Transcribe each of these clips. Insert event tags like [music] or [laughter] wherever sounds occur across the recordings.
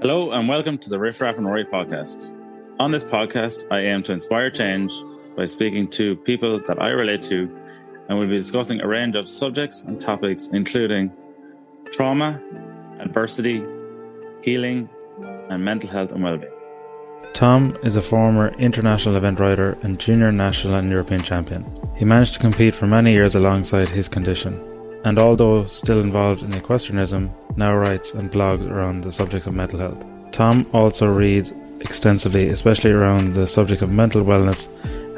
Hello, and welcome to the Riff Raff and Rory podcast. On this podcast, I aim to inspire change by speaking to people that I relate to, and we'll be discussing a range of subjects and topics, including trauma, adversity, healing, and mental health and well-being. Tom is a former international event rider and junior national and European champion. He managed to compete for many years alongside his condition, and although still involved in equestrianism, now writes and blogs around the subject of mental health. Tom also reads extensively, especially around the subject of mental wellness,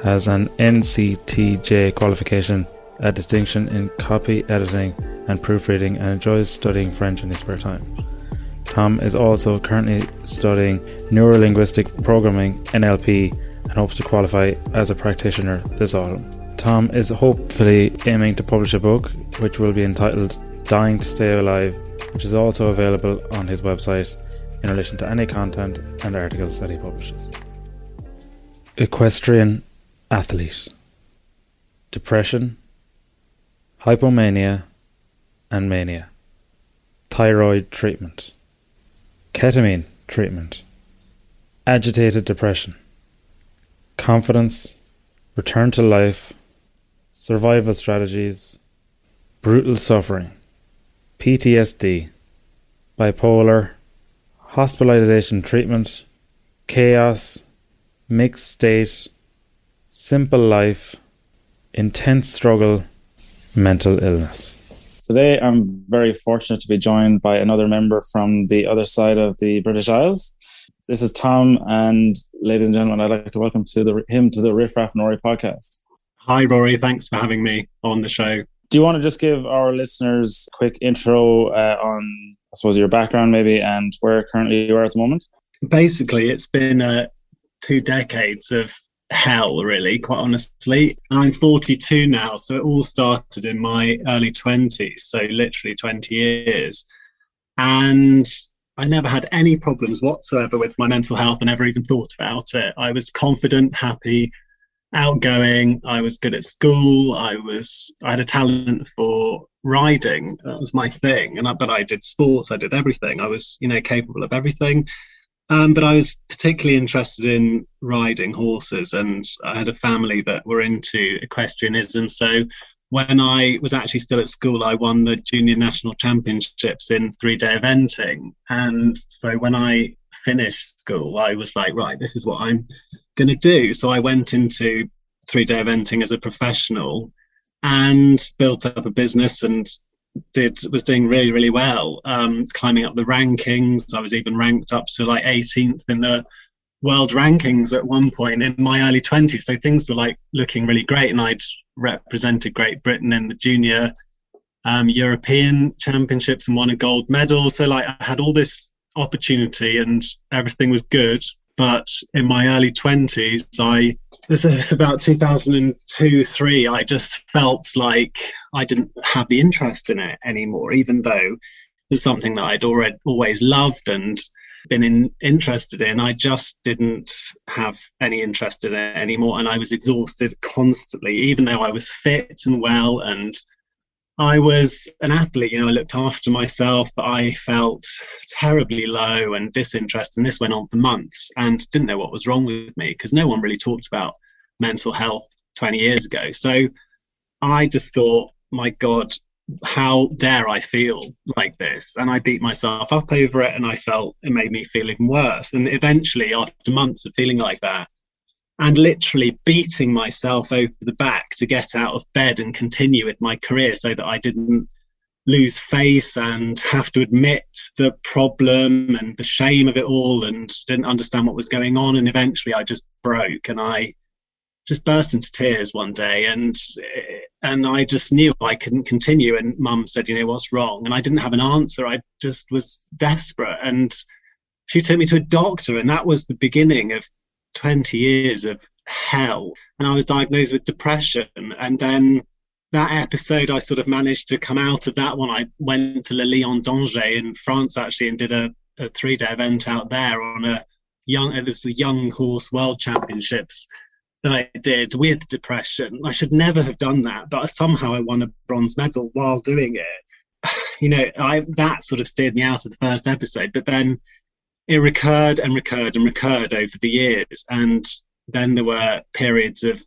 has an NCTJ qualification, a distinction in copy editing and proofreading, and enjoys studying French in his spare time. Tom is also currently studying neurolinguistic programming NLP and hopes to qualify as a practitioner this autumn. Tom is hopefully aiming to publish a book which will be entitled Dying to Stay Alive, which is also available on his website in relation to any content and articles that he publishes. Equestrian athlete, depression, hypomania, and mania, thyroid treatment, ketamine treatment, agitated depression, confidence, return to life survival strategies, brutal suffering, PTSD, bipolar, hospitalization treatment, chaos, mixed state, simple life, intense struggle, mental illness. Today, I'm very fortunate to be joined by another member from the other side of the British Isles. This is Tom, and ladies and gentlemen, I'd like to welcome to the, him to the Riff Raff Nori podcast. Hi, Rory. Thanks for having me on the show. Do you want to just give our listeners a quick intro uh, on, I suppose, your background maybe and where currently you are at the moment? Basically, it's been uh, two decades of hell, really, quite honestly. I'm 42 now, so it all started in my early 20s, so literally 20 years. And I never had any problems whatsoever with my mental health and never even thought about it. I was confident, happy, outgoing. I was good at school. I was I had a talent for riding. That was my thing. And I, but I did sports. I did everything. I was you know capable of everything. Um, but I was particularly interested in riding horses, and I had a family that were into equestrianism. So when I was actually still at school, I won the junior national championships in three day eventing. And so when I finished school, I was like, right, this is what I'm going to do. So I went into three day eventing as a professional and built up a business and did was doing really really well um, climbing up the rankings. I was even ranked up to like 18th in the world rankings at one point in my early 20s so things were like looking really great and i'd represented great britain in the junior um, european championships and won a gold medal. So like i had all this opportunity and everything was good but in my early 20s i this is about 2002 3 i just felt like i didn't have the interest in it anymore even though it's something that i'd already always loved and been in, interested in. I just didn't have any interest in it anymore and i was exhausted constantly even though i was fit and well and I was an athlete, you know, I looked after myself, but I felt terribly low and disinterested. And this went on for months and didn't know what was wrong with me because no one really talked about mental health 20 years ago. So I just thought, my God, how dare I feel like this? And I beat myself up over it and I felt it made me feel even worse. And eventually, after months of feeling like that, and literally beating myself over the back to get out of bed and continue with my career so that I didn't lose face and have to admit the problem and the shame of it all and didn't understand what was going on. And eventually I just broke and I just burst into tears one day. And and I just knew I couldn't continue. And mum said you know what's wrong? And I didn't have an answer. I just was desperate. And she took me to a doctor and that was the beginning of 20 years of hell. And I was diagnosed with depression. And then that episode, I sort of managed to come out of that one. I went to Le Lion d'Angers in France actually and did a, a three day event out there on a young, it was the Young Horse World Championships that I did with depression. I should never have done that, but somehow I won a bronze medal while doing it. [sighs] You know, I that sort of steered me out of the first episode. But then it recurred and recurred and recurred over the years. And then there were periods of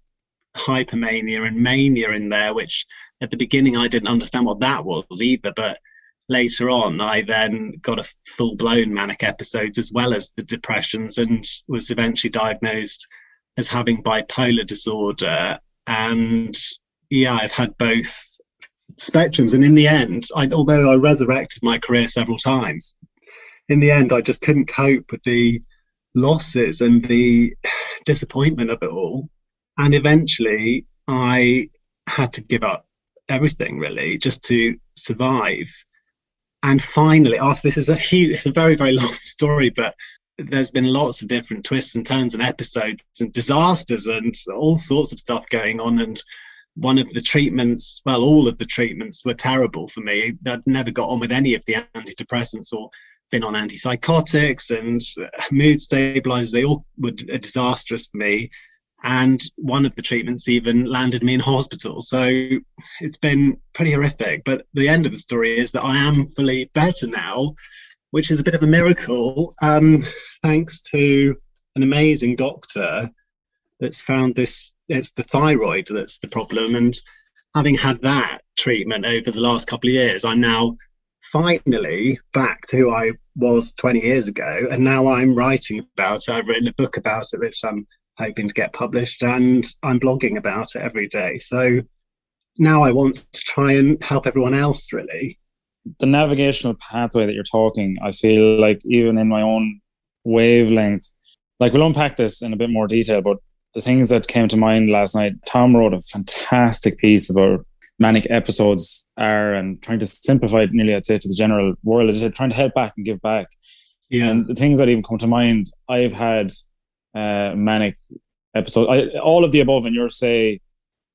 hypomania and mania in there, which at the beginning I didn't understand what that was either. But later on, I then got a full blown manic episodes as well as the depressions and was eventually diagnosed as having bipolar disorder. And yeah, I've had both spectrums. And in the end, I, although I resurrected my career several times, in the end, I just couldn't cope with the losses and the [sighs] disappointment of it all. And eventually, I had to give up everything really just to survive. And finally, after this is a huge, it's a very, very [laughs] long story, but there's been lots of different twists and turns and episodes and disasters and all sorts of stuff going on. And one of the treatments, well, all of the treatments were terrible for me. I'd never got on with any of the antidepressants or been on antipsychotics and mood stabilizers. They all were disastrous for me. And one of the treatments even landed me in hospital. So it's been pretty horrific. But the end of the story is that I am fully better now, which is a bit of a miracle, um, thanks to an amazing doctor that's found this it's the thyroid that's the problem and having had that treatment over the last couple of years i'm now finally back to who i was 20 years ago and now i'm writing about it. I've written a book about it which i'm hoping to get published and i'm blogging about it every day. So now i want to try and help everyone else really. The navigational pathway that you're talking i feel like even in my own wavelength like we'll unpack this in a bit more detail but the things that came to mind last night, Tom wrote a fantastic piece about manic episodes are and trying to simplify it nearly, I'd say, to the general world. Is trying to help back and give back. Yeah. And the things that even come to mind, I've had uh, manic episodes, I, all of the above, and your say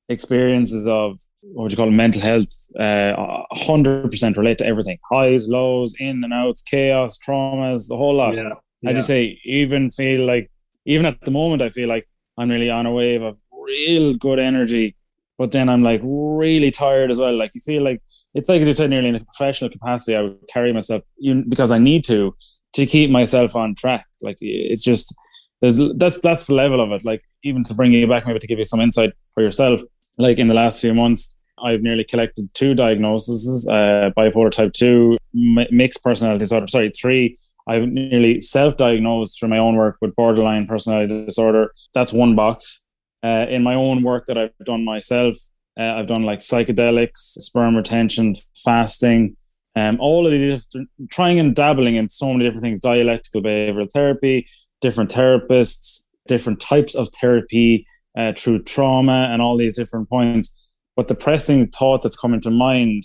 experiences of what would you call it, mental health, uh, 100% relate to everything highs, lows, in and outs, chaos, traumas, the whole lot. Yeah. As you say, even feel like, even at the moment, I feel like I'm really on a wave of real good energy, but then I'm like really tired as well. Like you feel like it's like as you said, nearly in a professional capacity, I would carry myself because I need to to keep myself on track. Like it's just there's that's that's the level of it. Like even to bring you back, maybe to give you some insight for yourself. Like in the last few months, I've nearly collected two diagnoses: uh, bipolar type two, mixed personality disorder. Sorry, three I've nearly self-diagnosed through my own work with borderline personality disorder. That's one box. Uh, in my own work that I've done myself, uh, I've done like psychedelics, sperm retention, fasting, um, all of these trying and dabbling in so many different things, dialectical behavioral therapy, different therapists, different types of therapy uh, through trauma and all these different points. But the pressing thought that's coming to mind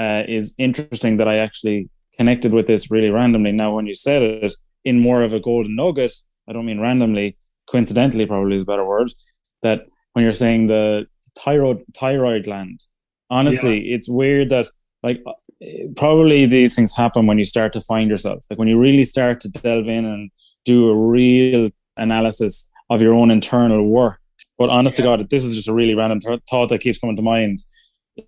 uh, is interesting that I actually connected with this really randomly. Now, when you said it in more of a golden nugget, I don't mean randomly, coincidentally, probably is a better word, that when you're saying the thyroid thyroid gland, honestly, yeah. it's weird that like uh, probably these things happen when you start to find yourself, like when you really start to delve in and do a real analysis of your own internal work. But honest yeah. to God, this is just a really random th- thought that keeps coming to mind.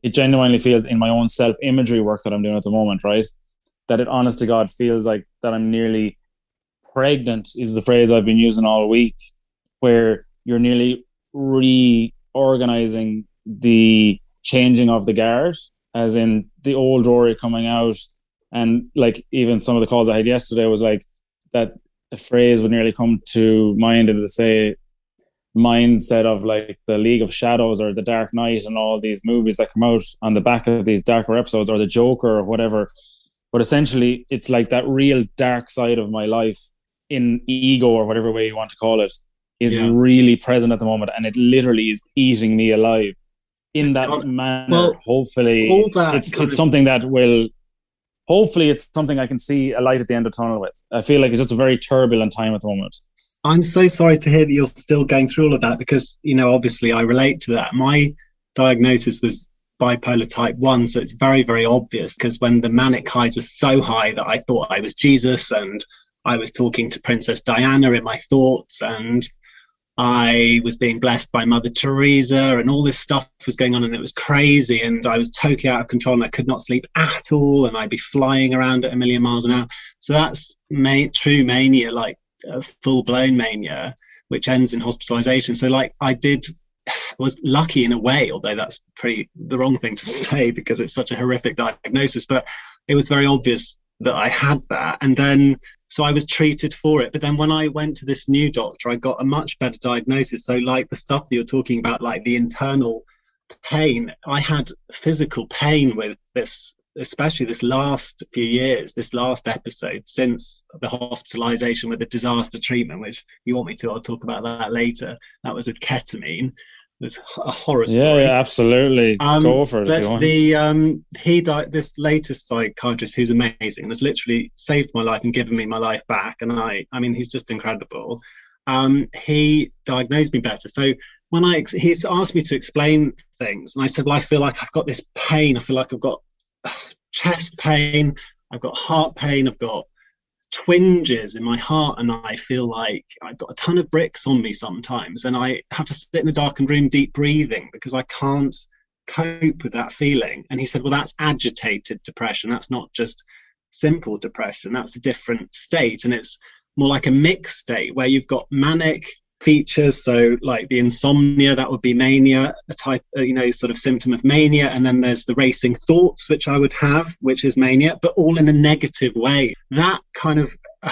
It genuinely feels in my own self imagery work that I'm doing at the moment, right? that it honest to God feels like that I'm nearly pregnant is the phrase I've been using all week, where you're nearly reorganizing the changing of the guard, as in the old Rory coming out. And like even some of the calls I had yesterday was like that a phrase would nearly come to mind and to say mindset of like the League of Shadows or the Dark Knight and all these movies that come out on the back of these darker episodes or the Joker or whatever but essentially, it's like that real dark side of my life in ego or whatever way you want to call it is yeah. really present at the moment, and it literally is eating me alive. In that God. manner, well, hopefully, it's it's something that will. Hopefully, it's something I can see a light at the end of the tunnel with. I feel like it's just a very turbulent time at the moment. I'm so sorry to hear that you're still going through all of that because you know obviously I relate to that. My diagnosis was bipolar type 1 so it's very very obvious because when the manic highs were so high that i thought i was jesus and i was talking to princess diana in my thoughts and I was being blessed by Mother Teresa, and all this stuff was going on, and it was crazy. And I was totally out of control, and I could not sleep at all, and I'd be flying around at a million miles an hour. So that's ma- true mania, like full blown mania, which ends in hospitalization. So, like, I did [sighs] was lucky in a way, although that's pretty the wrong thing to [laughs] say because it's such a horrific diagnosis. But it was very obvious that I had that, and then so I was treated for it. But then when I went to this new doctor, I got a much better diagnosis. So, like the stuff that you're talking about, like the internal pain, I had physical pain with this, especially this last few years, this last episode since the hospitalization with the disaster treatment, which you want me to, I'll talk about that later. That was with ketamine. It's a horror story. Yeah, absolutely. Um, Go for it. But the um, he died. This latest psychiatrist, who's amazing, has literally saved my life and given me my life back. And I, I mean, he's just incredible. Um, he diagnosed me better. So when I, he's asked me to explain things, and I said, well, I feel like I've got this pain. I feel like I've got [sighs] chest pain. I've got heart pain. I've got twinges in my heart and I feel like I've got a ton of bricks on me sometimes and I have to sit in a darkened room deep breathing because I can't cope with that feeling. And he said, Well, that's agitated depression. That's not just simple depression. That's a different state. And it's more like a mixed state where you've got manic features. So, like the insomnia, that would be mania, a type, uh, you know, sort of symptom of mania. And then there's the racing thoughts, which I would have, which is mania, but all in a negative way. That kind of uh,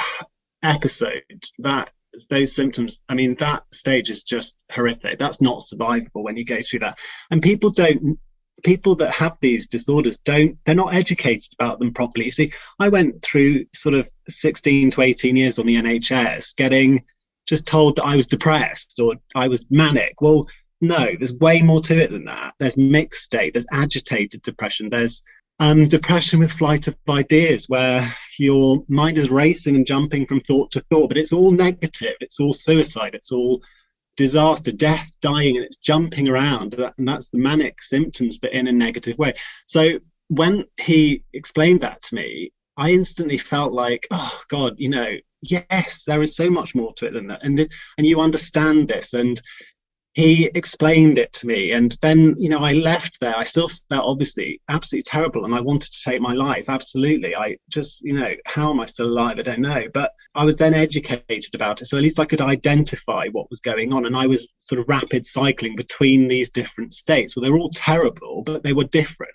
episode, that those symptoms, I mean, that stage is just horrific. That's not survivable when you go through that. And people don't people that have these disorders don't they're not educated about them properly see i went through sort of 16 to 18 years on the nhs getting just told that I was depressed or I was manic. Well, no, there's way more to it than that. There's mixed state, there's agitated depression, there's um, depression with flight of ideas, where your mind is racing and jumping from thought to thought, but it's all negative, it's all suicide, it's all disaster, death, dying, and it's jumping around. And that's the manic symptoms, but in a negative way. So when he explained that to me, I instantly felt like, oh God, you know, yes, there is so much more to it than that, and th- and you understand this, and he explained it to me, and then you know I left there. I still felt obviously absolutely terrible, and I wanted to take my life. Absolutely, I just you know how am I still alive? I don't know, but I was then educated about it, so at least I could identify what was going on, and I was sort of rapid cycling between these different states. Well, they were all terrible, but they were different.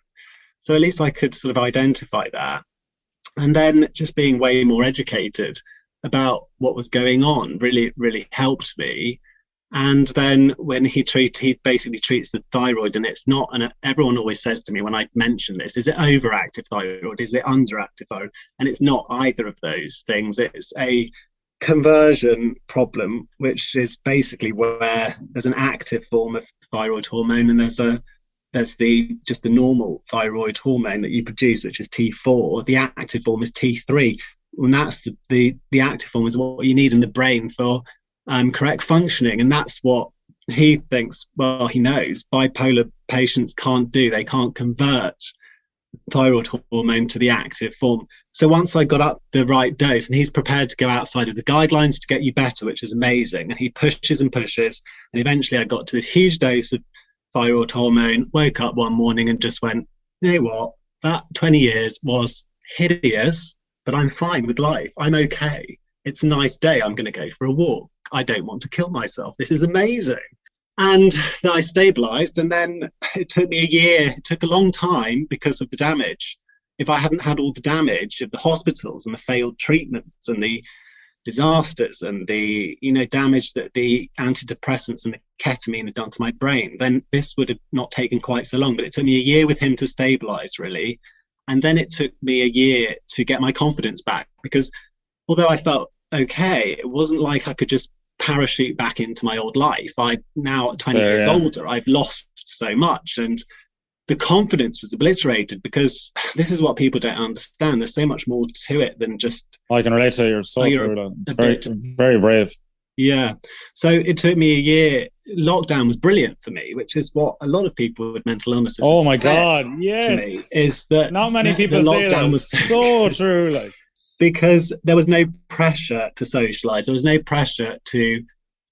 So at least I could sort of identify that and then just being way more educated about what was going on really really helped me. And then when he treat he basically treats the thyroid and it's not and everyone always says to me when i mention this is it overactive thyroid? Is it underactive thyroid? And it's not either of those things. It's a conversion problem which is basically where there's an active form of thyroid hormone and there's a there's the just the normal thyroid hormone that you produce, which is T4. The active form is T3, and that's the the, the active form is what you need in the brain for um, correct functioning, and that's what he thinks. Well, he knows bipolar patients can't do. They can't convert thyroid hormone to the active form. So once I got up the right dose, and he's prepared to go outside of the guidelines to get you better, which is amazing. And he pushes and pushes, and eventually I got to this huge dose of thyroid hormone, woke up one morning and just went, you know what? That 20 years was hideous, but I'm fine with life. I'm okay. It's a nice day. I'm going to go for a walk. I don't want to kill myself. This is amazing. And I stabilized. And then it took me a year. It took a long time because of the damage. If I hadn't had all the damage of the hospitals and the failed treatments and the disasters and the you know damage that the antidepressants and the ketamine had done to my brain then this would have not taken quite so long but it took me a year with him to stabilize really and then it took me a year to get my confidence back because although i felt okay it wasn't like i could just parachute back into my old life i now at 20 uh, years yeah. older i've lost so much and the confidence was obliterated because [sighs] this is what people don't understand. There's so much more to it than just. I can relate to your soul oh, It's very, very brave. Yeah. So it took me a year. Lockdown was brilliant for me, which is what a lot of people with mental illnesses. Oh my god! Yes. is that not many people the lockdown was so [laughs] true. Like because there was no pressure to socialize. There was no pressure to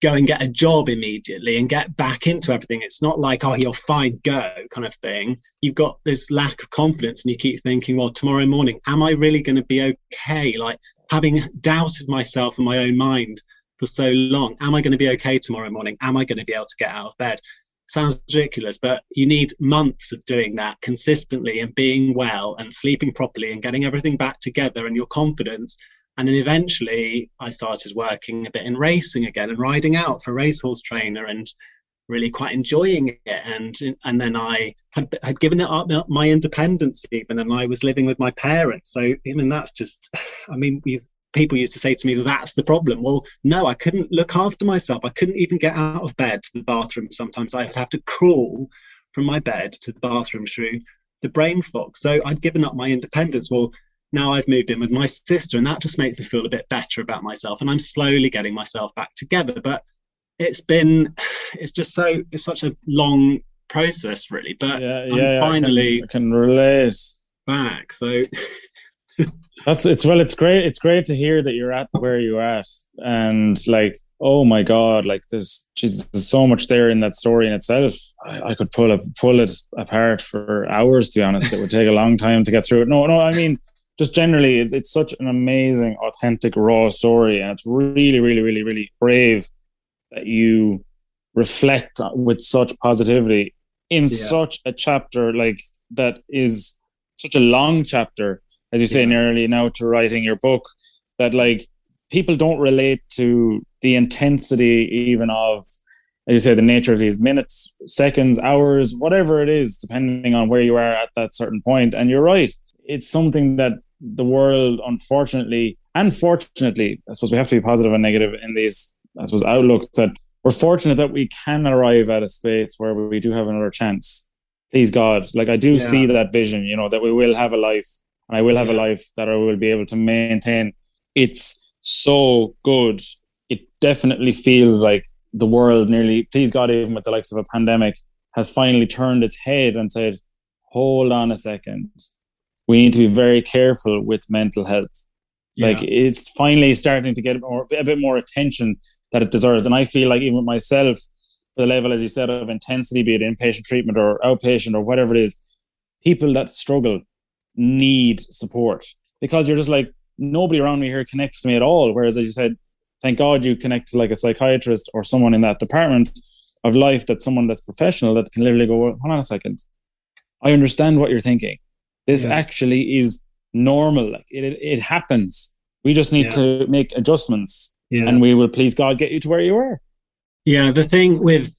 go and get a job immediately and get back into everything. It's not like, oh, you're fine, go kind of thing. You've got this lack of confidence and you keep thinking, well, tomorrow morning, am I really going to be okay? Like having doubted myself in my own mind for so long, am I going to be okay tomorrow morning? Am I going to be able to get out of bed? Sounds ridiculous, but you need months of doing that consistently and being well and sleeping properly and getting everything back together and your confidence and then eventually I started working a bit in racing again and riding out for racehorse trainer and really quite enjoying it. And and then I had, had given it up my independence even, and I was living with my parents. So even that's just, [sighs] I mean, we people used to say to me that's the problem well no i couldn't look after myself i couldn't even get out of bed to the bathroom sometimes i'd have to crawl from my bed to the bathroom through the brain fog so i'd given up my independence well now I've moved in with my sister, and that just makes me feel a bit better about myself. And I'm slowly getting myself back together. But it's been, [sighs] it's just so, it's such a long process, really. But yeah, I'm finally I can, I can relate back. So [laughs] that's it's well, it's great. It's great to hear that you're at where you're at, and like oh my god like there's Jesus, there's so much there in that story in itself. I, I, could pull it pull it apart for hours to be honest. It would take a long time to get through it. No no i mean just generally, it's, it's such an amazing, authentic, raw story, and it's really, really, really, really brave that you reflect with such positivity in yeah. such a chapter like that is such a long chapter, as you say, yeah. nearly now to writing your book. That like people don't relate to the intensity even of as you say, the nature of these minutes, seconds, hours, whatever it is, depending on where you are at that certain point. And you're right. It's something that the world, unfortunately, and fortunately, I suppose we have to be positive and negative in these, I suppose, outlooks that we're fortunate that we can arrive at a space where we do have another chance. Please God, like I do yeah. see that vision, you know, that we will have a life and I will have a life that I will be able to maintain. It's so good. It definitely feels like the world nearly, please God, even with the likes of a pandemic, has finally turned its head and said, hold on a second we need to be very careful with mental health. Yeah. Like it's finally starting to get more, a bit more attention that it deserves. And I feel like even with myself, the level, as you said, of intensity, be it inpatient treatment or outpatient or whatever it is, people that struggle need support because you're just like, nobody around me here connects to me at all. Whereas, as you said, thank God you connect to like a psychiatrist or someone in that department of life that's someone that's professional that can literally go, hold on a second. I understand what you're thinking. This yeah. actually is normal. Like it, it happens. We just need yeah. to make adjustments, yeah. and we will please God get you to where you are. Yeah, the thing with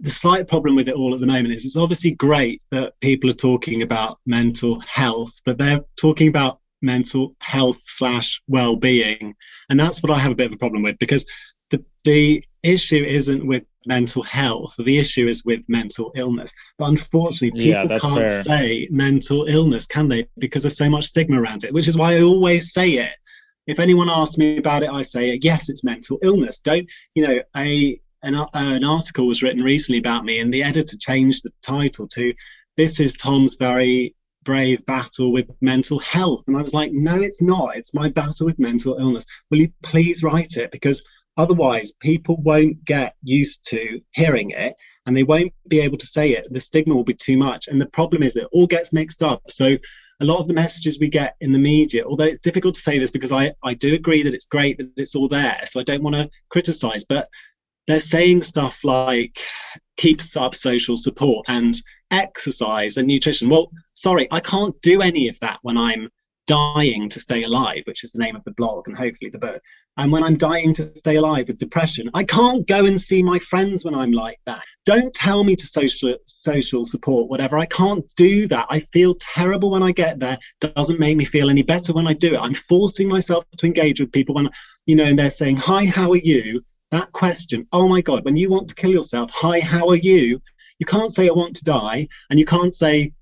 the slight problem with it all at the moment is it's obviously great that people are talking about mental health, but they're talking about mental health slash well-being, and that's what I have a bit of a problem with because the the issue isn't with mental health. The issue is with mental illness. But unfortunately, people yeah, can't fair. say mental illness, can they? Because there's so much stigma around it, which is why I always say it. If anyone asks me about it, I say, yes, it's mental illness. Don't, you know, a an, uh, an article was written recently about me, and the editor changed the title to This is Tom's Very Brave Battle with Mental Health. And I was like, no, it's not. It's my battle with mental illness. Will you please write it? Because Otherwise, people won't get used to hearing it and they won't be able to say it. The stigma will be too much. And the problem is it all gets mixed up. So a lot of the messages we get in the media, although it's difficult to say this because I, I do agree that it's great that it's all there. So I don't want to criticize, but they're saying stuff like keeps up social support and exercise and nutrition. Well, sorry, I can't do any of that when I'm dying to stay alive, which is the name of the blog and hopefully the book. And when I'm dying to stay alive with depression, I can't go and see my friends when I'm like that. Don't tell me to social social support, whatever. I can't do that. I feel terrible when I get there. Doesn't make me feel any better when I do it. I'm forcing myself to engage with people when you know, and they're saying, Hi, how are you? That question, oh my God, when you want to kill yourself, hi, how are you? You can't say I want to die, and you can't say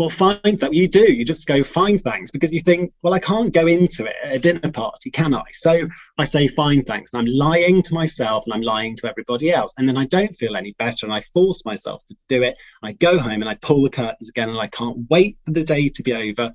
well, find that you do. You just go find thanks because you think, well, I can't go into it at a dinner party, can I? So I say find thanks, and I'm lying to myself and I'm lying to everybody else, and then I don't feel any better, and I force myself to do it. I go home and I pull the curtains again, and I can't wait for the day to be over.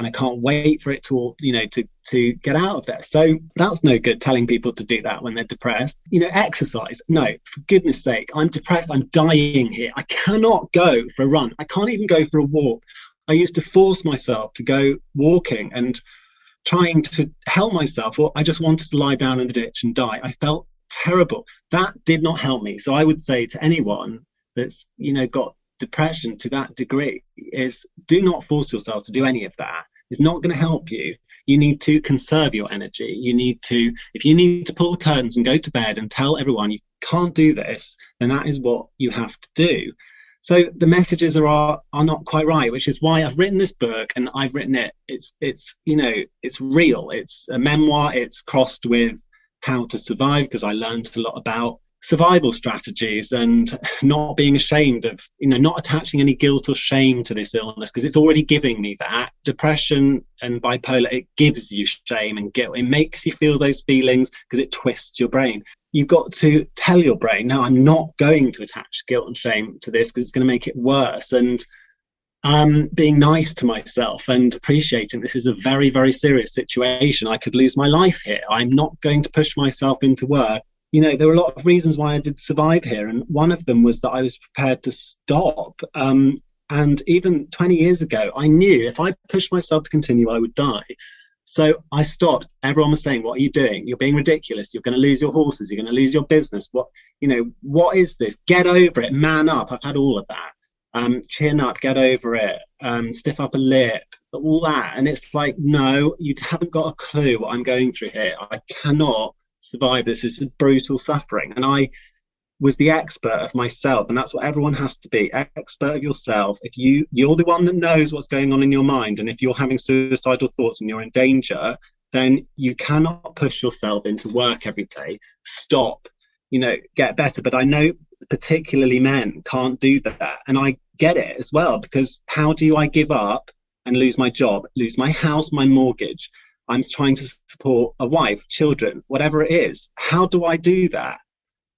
And I can't wait for it to you know to to get out of there. So that's no good telling people to do that when they're depressed. You know, exercise. No, for goodness sake, I'm depressed. I'm dying here. I cannot go for a run. I can't even go for a walk. I used to force myself to go walking and trying to help myself, or I just wanted to lie down in the ditch and die. I felt terrible. That did not help me. So I would say to anyone that's you know got depression to that degree is do not force yourself to do any of that it's not going to help you. You need to conserve your energy. You need to if you need to pull the curtains and go to bed and tell everyone you can't do this then that is what you have to do. So the messages are are not quite right which is why i've written this book and i've written it. It's it's you know it's real. It's a memoir. It's crossed with how to survive because i learned a lot about survival strategies and not being ashamed of you know not attaching any guilt or shame to this illness because it's already giving me that depression and bipolar it gives you shame and guilt it makes you feel those feelings because it twists your brain you've got to tell your brain no i'm not going to attach guilt and shame to this because it's going to make it worse and um, being nice to myself and appreciating this is a very, very serious situation. I could lose my life here. I'm not going to push myself into work you know, there were a lot of reasons why I did survive here. And one of them was that I was prepared to stop. Um, and even 20 years ago, I knew if I pushed myself to continue, I would die. So I stopped. Everyone was saying, "What are you doing? You're being ridiculous. You're going to lose your horses. You're going to lose your business. What, you know, what is this? Get over it. Man up." I've had all of that. Um, chin up. Get over it. Um, stiff a lip. All that. And it's like, no, you haven't got a clue what I'm going through here. I cannot survive this. This is brutal suffering. And I was the expert of myself. And that's what everyone has to be expert of yourself. If you, you're the one that knows what's going on in your mind. And if you're having suicidal thoughts and you're in danger, then you cannot push yourself into work every day. Stop, you know, get better. But I know particularly men can't do that. And I get it as well, because how do I give up and lose my job, lose my house, my mortgage? I'm trying to support a wife, children, whatever it is. How do I do that?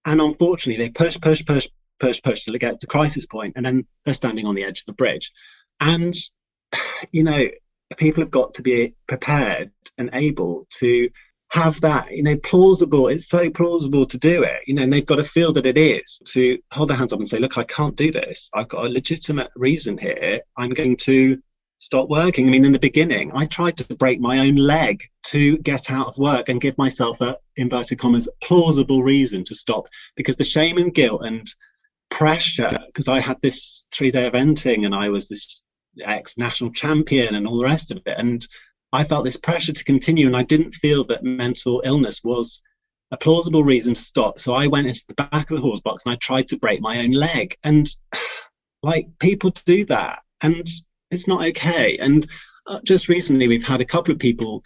And unfortunately, they push, push, push, push, push till it gets to crisis point, and then they're standing on the edge of the bridge. And [sighs] you know, people have got to be prepared and able to have that, you know, plausible. It's so plausible to do it, you know, and they've got to feel that it is to hold their hands up and say, look, I can't do this. I've got a legitimate reason here. I'm going to stop working. I mean, in the beginning, I tried to break my own leg to get out of work and give myself a inverted commas plausible reason to stop because the shame and guilt and pressure because I had this three day eventing and I was this ex national champion and all the rest of it. And I felt this pressure to continue, and I didn't feel that mental illness was a plausible reason to stop. So I went into the back of the horse box and I tried to break my own leg. And [sighs] like people do that. And it's not okay. And uh, just recently, we've had a couple of people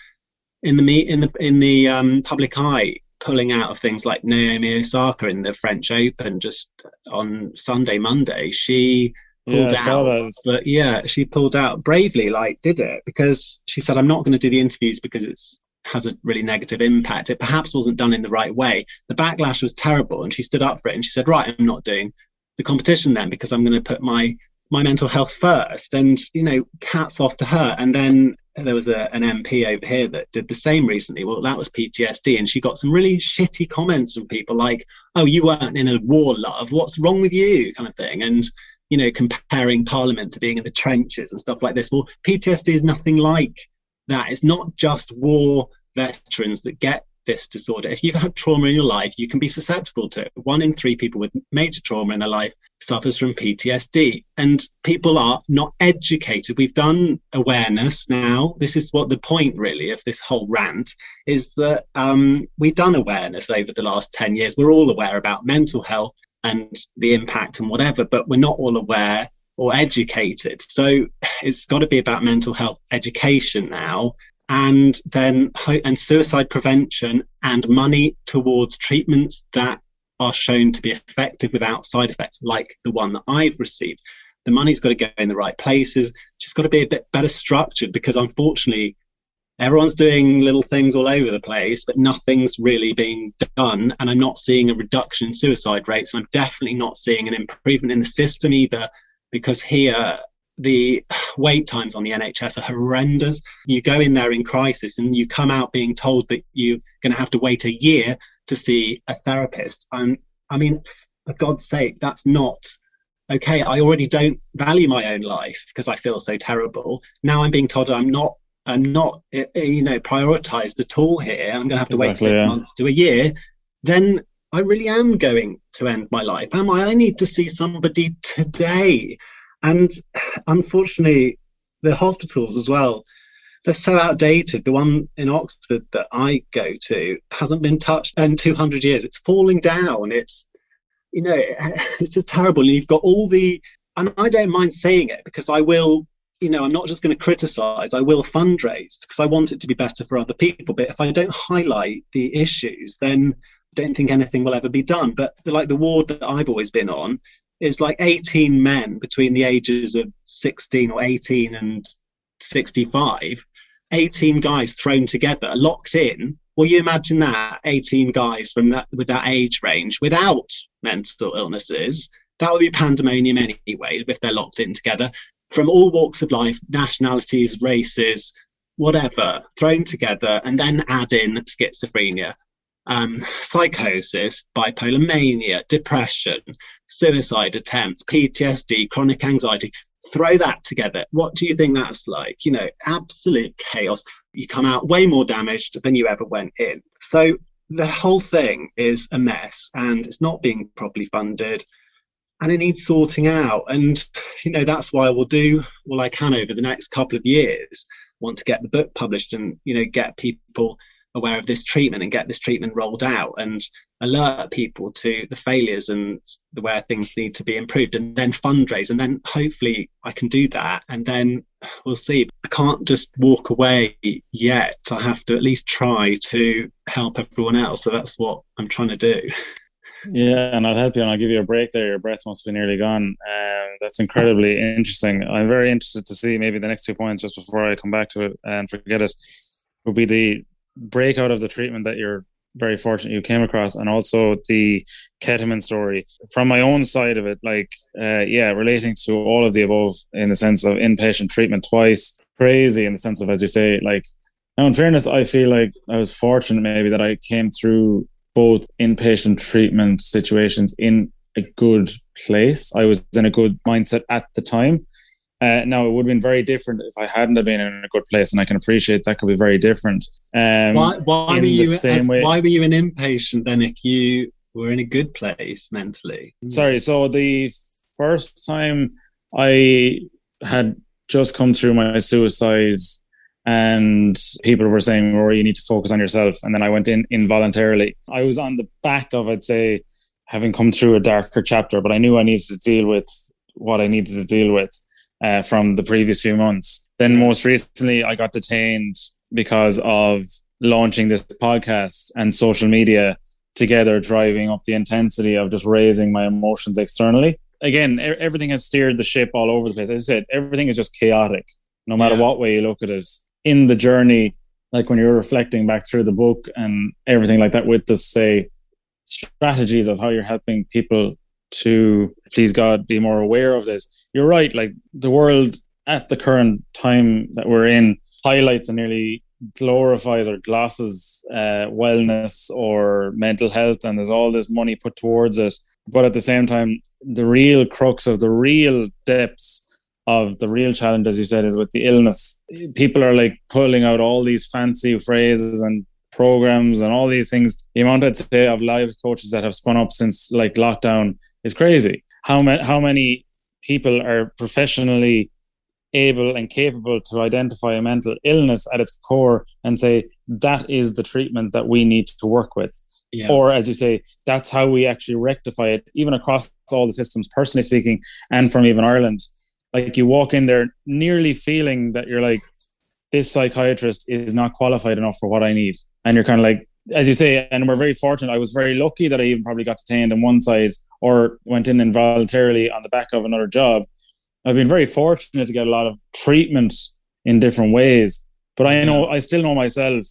in the in the in the um, public eye pulling out of things like Naomi Osaka in the French Open just on Sunday, Monday. She pulled yeah, out, but yeah, she pulled out bravely, like did it because she said, "I'm not going to do the interviews because it's." has a really negative impact. It perhaps wasn't done in the right way. The backlash was terrible, and she stood up for it. And she said, "Right, I'm not doing the competition then because I'm going to put my my mental health first and you know cats off to her. And then there was a, an mp over here that did the same recently. Well that was ptsd and she got some really shitty comments from people like oh you weren't in a war love. What's wrong with you? kind of thing. And you know comparing parliament to being in the trenches and stuff like this. Well ptsd is nothing like that. It's not just war veterans that get this disorder. If you've had trauma in your life, you can be susceptible to it. One in three people with major trauma in their life suffers from PTSD. And people are not educated. We've done awareness now. This is what the point really of this whole rant is that um, we've done awareness over the last 10 years. We're all aware about mental health and the impact and whatever, but we're not all aware or educated. So it's got to be about mental health education now and then and suicide prevention and money towards treatments that are shown to be effective without side effects, like the one that I've received. The money's got to go in the right places. Just got to be a bit better structured because unfortunately, everyone's doing little things all over the place, but nothing's really being done. And I'm not seeing a reduction in suicide rates. And I'm definitely not seeing an improvement in the system either, because here the wait times on the NHS are horrendous. You go in there in crisis and you come out being told that you're going to have to wait a year to see a therapist. And I mean, for God's sake, that's not okay. I already don't value my own life because I feel so terrible. Now I'm being told I'm not, I'm not, eh, eh, you know, prioritized at all here. I'm going to have to exactly, wait six yeah. months to a year. Then I really am going to end my life. Am I? I need to see somebody today. And unfortunately, the hospitals as well, they're so outdated. The one in Oxford that I go to hasn't been touched in 200 years. It's falling down. It's, you know, [laughs] it's just terrible. And you've got all the, and I don't mind saying it because I will, you know, I'm not just going to criticize, I will fundraise because I want it to be better for other people. But if I don't highlight the issues, then I don't think anything will ever be done. But like the ward that I've always been on, is like 18 men between the ages of 16 or 18 and 65 18 guys thrown together locked in. Well you imagine that? 18 guys from that with that age range without mental illnesses. That would be pandemonium anyway if they're locked in together. From all walks of life nationalities races whatever thrown together and then add in schizophrenia um, psychosis, bipolar mania, depression, suicide attempts, PTSD, chronic anxiety. Throw that together. What do you think that's like? You know, absolute chaos. You come out way more damaged than you ever went in. So the whole thing is a mess and it's not being properly funded and it needs sorting out. And, you know, that's why I will do all I can over the next couple of years. Want to get the book published and, you know, get people aware of this treatment and get this treatment rolled out and alert people to the failures and where things need to be improved and then fundraise. And then hopefully I can do that. And then we'll see. I can't just walk away yet. I have to at least try to help everyone else. So that's what I'm trying to do. Yeah and I'll help you and I'll give you a break there. Your breath must be nearly gone. Um, that's incredibly interesting. I'm very interested to see maybe the next two points just before I come back to it and forget it. Will be the breakout of the treatment that you're very fortunate you came across and also the ketamine story. From my own side of it like uh, yeah relating to all of the above in the sense of inpatient treatment twice crazy in the sense of as you say like now in fairness i feel like i was fortunate maybe that i came through both inpatient treatment situations in a good place. I was in a good mindset at the time uh, now it would have been very different if I hadn't have been in a good place, and I can appreciate that could be very different. Um, why, why were you as, Why were you an inpatient then if you were in a good place mentally? Sorry, so the first time I had just come through my suicide, and people were saying, "Rory, you need to focus on yourself," and then I went in involuntarily. I was on the back of, I'd say, having come through a darker chapter, but I knew I needed to deal with what I needed to deal with uh, from the previous few months. Then most recently, I got detained because of launching this podcast and social media together, driving up the intensity of just raising my emotions externally. Again, everything has steered the ship all over the place. As I said, everything is just chaotic, no matter yeah. what way you look at it. In the journey, like when you're reflecting back through the book and everything like that, with the say strategies of how you're helping people to please God be more aware of this. You're right, like the world at the current time that we're in highlights and nearly glorifies or glosses uh, wellness or mental health, and there's all this money put towards it. But at the same time, the real crux of the real depths of the real challenge, as you said, is with the illness. People are like pulling out all these fancy phrases and programs and all these things. The amount I'd say of live coaches that have spun up since like lockdown is crazy. How many how many people are professionally able and capable to identify a mental illness at its core and say that is the treatment that we need to work with. Yeah. Or as you say, that's how we actually rectify it, even across all the systems, personally speaking, and from even Ireland. Like you walk in there nearly feeling that you're like, this psychiatrist is not qualified enough for what I need. And you're kind of like, as you say, and we're very fortunate. I was very lucky that I even probably got detained on one side or went in involuntarily on the back of another job. I've been very fortunate to get a lot of treatment in different ways. But I know I still know myself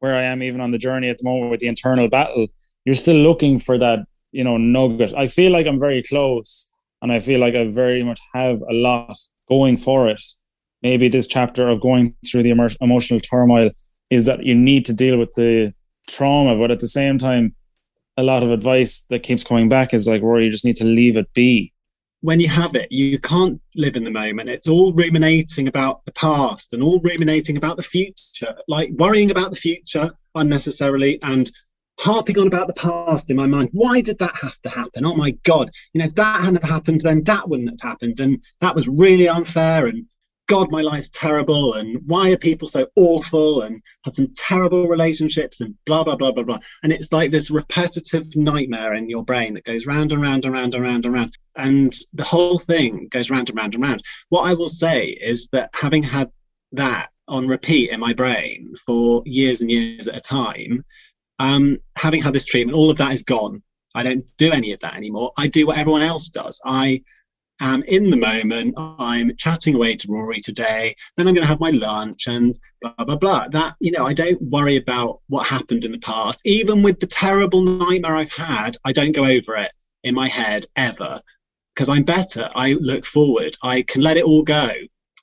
where I am even on the journey at the moment with the internal battle. You're still looking for that, you know, nugget. I feel like I'm very close and I feel like I very much have a lot going for it. Maybe this chapter of going through the emo- emotional turmoil is that you need to deal with the trauma, but at the same time, a lot of advice that keeps coming back is like, Rory, you just need to leave it be. When you have it, you can't live in the moment. It's all ruminating about the past and all ruminating about the future, like worrying about the future unnecessarily and harping on about the past in my mind. Why did that have to happen? Oh my God. You know, if that hadn't happened, then that wouldn't have happened. And that was really unfair. And God, my life's terrible. And why are people so awful? And had some terrible relationships and blah, blah, blah, blah, blah. And it's like this repetitive nightmare in your brain that goes round and round and round and round and round. And the whole thing goes round and round and round. What I will say is that having had that on repeat in my brain for years and years at a time, um, having had this treatment, all of that is gone. I don't do any of that anymore. I do what everyone else does. I am in the moment. I'm chatting away to Rory today. Then I'm going to have my lunch and blah, blah, blah. That, you know, I don't worry about what happened in the past. Even with the terrible nightmare I've had, I don't go over it in my head ever because I'm better. I look forward. I can let it all go,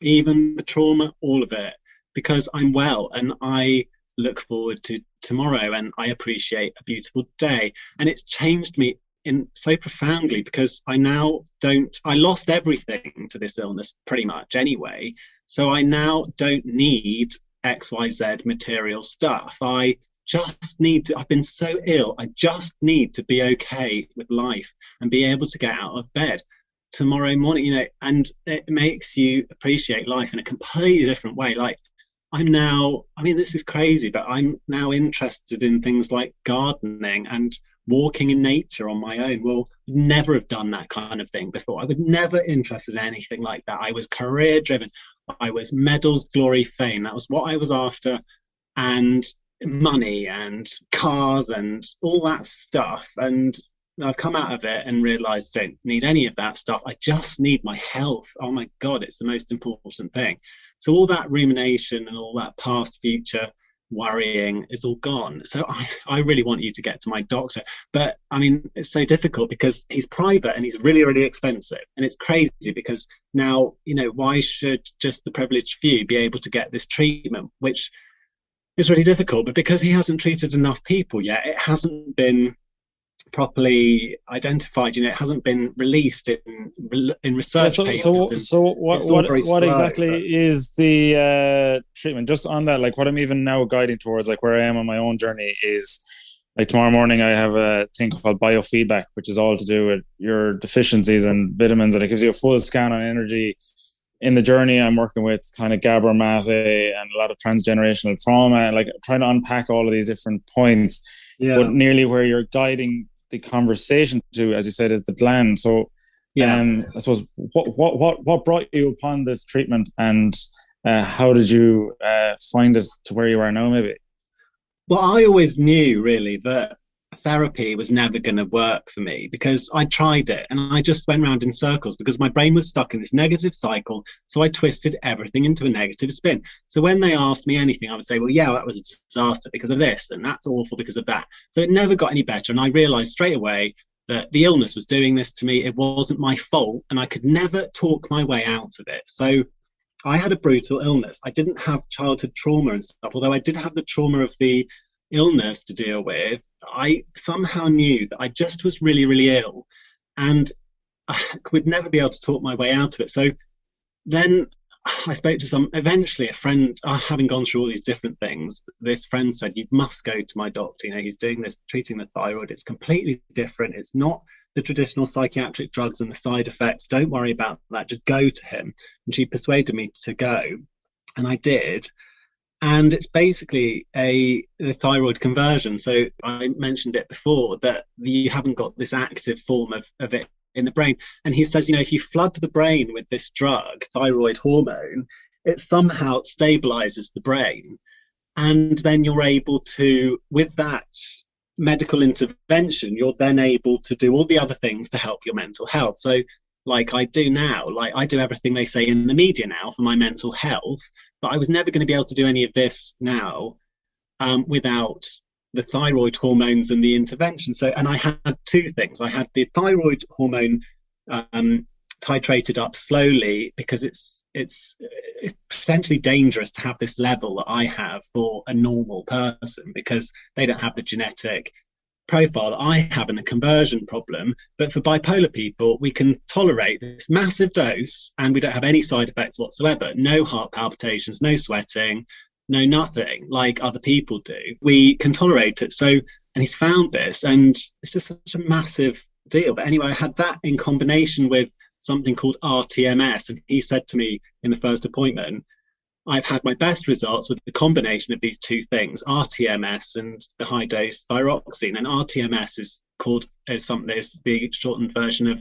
even the trauma, all of it, because I'm well and I look forward to tomorrow and I appreciate a beautiful day. And it's changed me in so profoundly because I now don't I lost everything to this illness pretty much anyway. So I now don't need XYZ material stuff. I just need to I've been so ill. I just need to be okay with life and be able to get out of bed tomorrow morning, you know, and it makes you appreciate life in a completely different way. Like I'm now, I mean, this is crazy, but I'm now interested in things like gardening and walking in nature on my own. Well, never have done that kind of thing before. I was never interested in anything like that. I was career driven. I was medals, glory, fame. That was what I was after. And money and cars and all that stuff. And I've come out of it and realized I don't need any of that stuff. I just need my health. Oh my God, it's the most important thing. So all that rumination and all that past future worrying is all gone. So I, I really want you to get to my doctor. But I mean, it's so difficult because he's private and he's really, really expensive. And it's crazy because now, you know, why should just the privileged few be able to get this treatment, which is really difficult? But because he hasn't treated enough people yet, it hasn't been properly identified. You know, it hasn't been released in in research yeah, so, So, so what what, what exactly but... is the uh, treatment? Just on that, like what I'm even now guiding towards, like where I am on my own journey is. Like tomorrow morning, I have a thing called biofeedback, which is all to do with your deficiencies and vitamins, and it gives you a full scan on energy in the journey I'm working with kind of Gabor Mate and a lot of transgenerational trauma, like trying to unpack all of these different points. Yeah. But nearly where you're guiding the conversation to, as you said, is the gland. So, yeah, um, I suppose what what what what brought you upon this treatment, and uh, how did you uh, find it to where you are now? Maybe. Well, I always knew really that therapy was never going to work for me because I tried it and I just went around in circles because my brain was stuck in this negative cycle. So I twisted everything into a negative spin. So when they asked me anything, I would say, well, yeah, that was a disaster because of this and that's awful because of that. So it never got any better. And I realized straight away that the illness was doing this to me. It wasn't my fault and I could never talk my way out of it. So I had a brutal illness. I didn't have childhood trauma and stuff, although I did have the trauma of the illness to deal with, I somehow knew that I just was really, really ill and I would never be able to talk my way out of it. So then I spoke to some, eventually, a friend, uh, having gone through all these different things, this friend said, You must go to my doctor. You know, he's doing this, treating the thyroid. It's completely different. It's not the traditional psychiatric drugs and the side effects. Don't worry about that. Just go to him. And she persuaded me to go. And I did and it's basically a, a, thyroid conversion. So I mentioned it before that you haven't got this active form of, of it in the brain. And he says, you know, if you flood the brain with this drug, thyroid hormone, it somehow stabilizes the brain. And then you're able to, with that medical intervention, you're then able to do all the other things to help your mental health. So, like I do now, like I do everything they say in the media now for my mental health but I was never going to be able to do any of this now um, without the thyroid hormones and the intervention. So, and I had two things. I had the thyroid hormone um, titrated up slowly because it's it's it's potentially dangerous to have this level that I have for a normal person because they don't have the genetic profile I have and the conversion problem. But for bipolar people, we can tolerate this massive dose and we don't have any side effects whatsoever. No heart palpitations, no sweating, no nothing like other people do. We can tolerate it. So, and he's found this, and it's just such a massive deal. But anyway, I had that in combination with something called RTMS. And he said to me in the first appointment, I've had my best results with the combination of these two things, RTMS and the high dose thyroxine. And RTMS is called is something is the shortened version of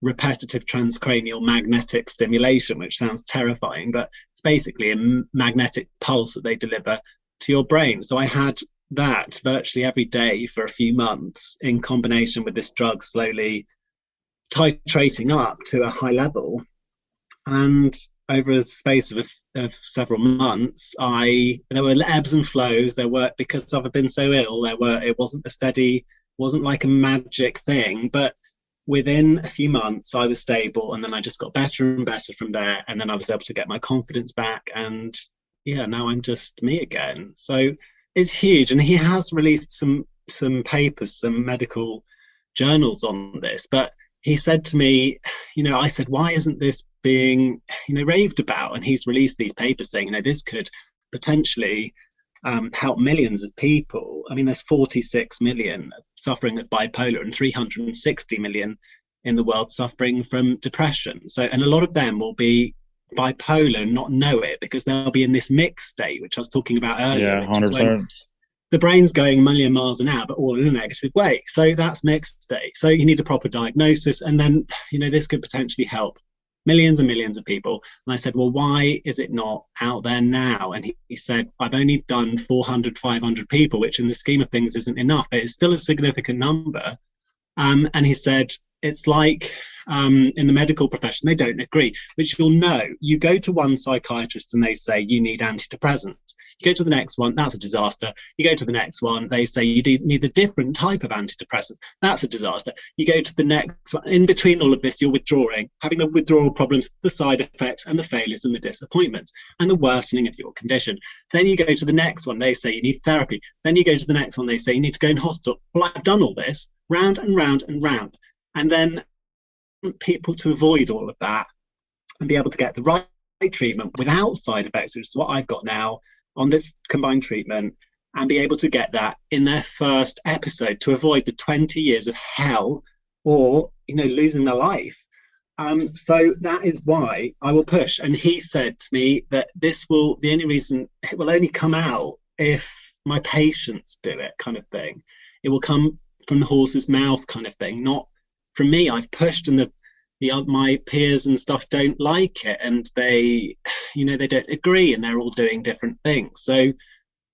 repetitive transcranial magnetic stimulation, which sounds terrifying, but it's basically a magnetic pulse that they deliver to your brain. So I had that virtually every day for a few months in combination with this drug slowly titrating up to a high level. And over a space of, of several months, I there were ebbs and flows. There were because I've been so ill. There were it wasn't a steady, wasn't like a magic thing. But within a few months, I was stable, and then I just got better and better from there. And then I was able to get my confidence back, and yeah, now I'm just me again. So it's huge, and he has released some some papers, some medical journals on this, but he said to me, you know, I said, why isn't this being, you know, raved about? And he's released these papers saying, you know, this could potentially um, help millions of people. I mean, there's 46 million suffering with bipolar and 360 million in the world suffering from depression. So, and a lot of them will be bipolar and not know it because they'll be in this mixed state, which I was talking about earlier. Yeah, 100% the brain's going a million miles an hour, but all in a negative way. So that's mixed state. So you need a proper diagnosis. And then, you know, this could potentially help millions and millions of people. And I said, well, why is it not out there now? And he, he said, I've only done 400, 500 people, which in the scheme of things isn't enough, but it's still a significant number. Um, and he said, it's like um, in the medical profession, they don't agree, which you'll know. You go to one psychiatrist and they say you need antidepressants. You go to the next one, that's a disaster. You go to the next one, they say you need a different type of antidepressants. That's a disaster. You go to the next one. In between all of this, you're withdrawing, having the withdrawal problems, the side effects, and the failures and the disappointments, and the worsening of your condition. Then you go to the next one, they say you need therapy. Then you go to the next one, they say you need to go in hospital. Well, I've done all this round and round and round. And then people to avoid all of that and be able to get the right treatment without side effects, which is what I've got now on this combined treatment, and be able to get that in their first episode to avoid the 20 years of hell or you know losing their life. Um, so that is why I will push. And he said to me that this will the only reason it will only come out if my patients do it, kind of thing. It will come from the horse's mouth, kind of thing, not from me. I've pushed and the the my peers and stuff don't like it and they you know they don't agree and they're all doing different things so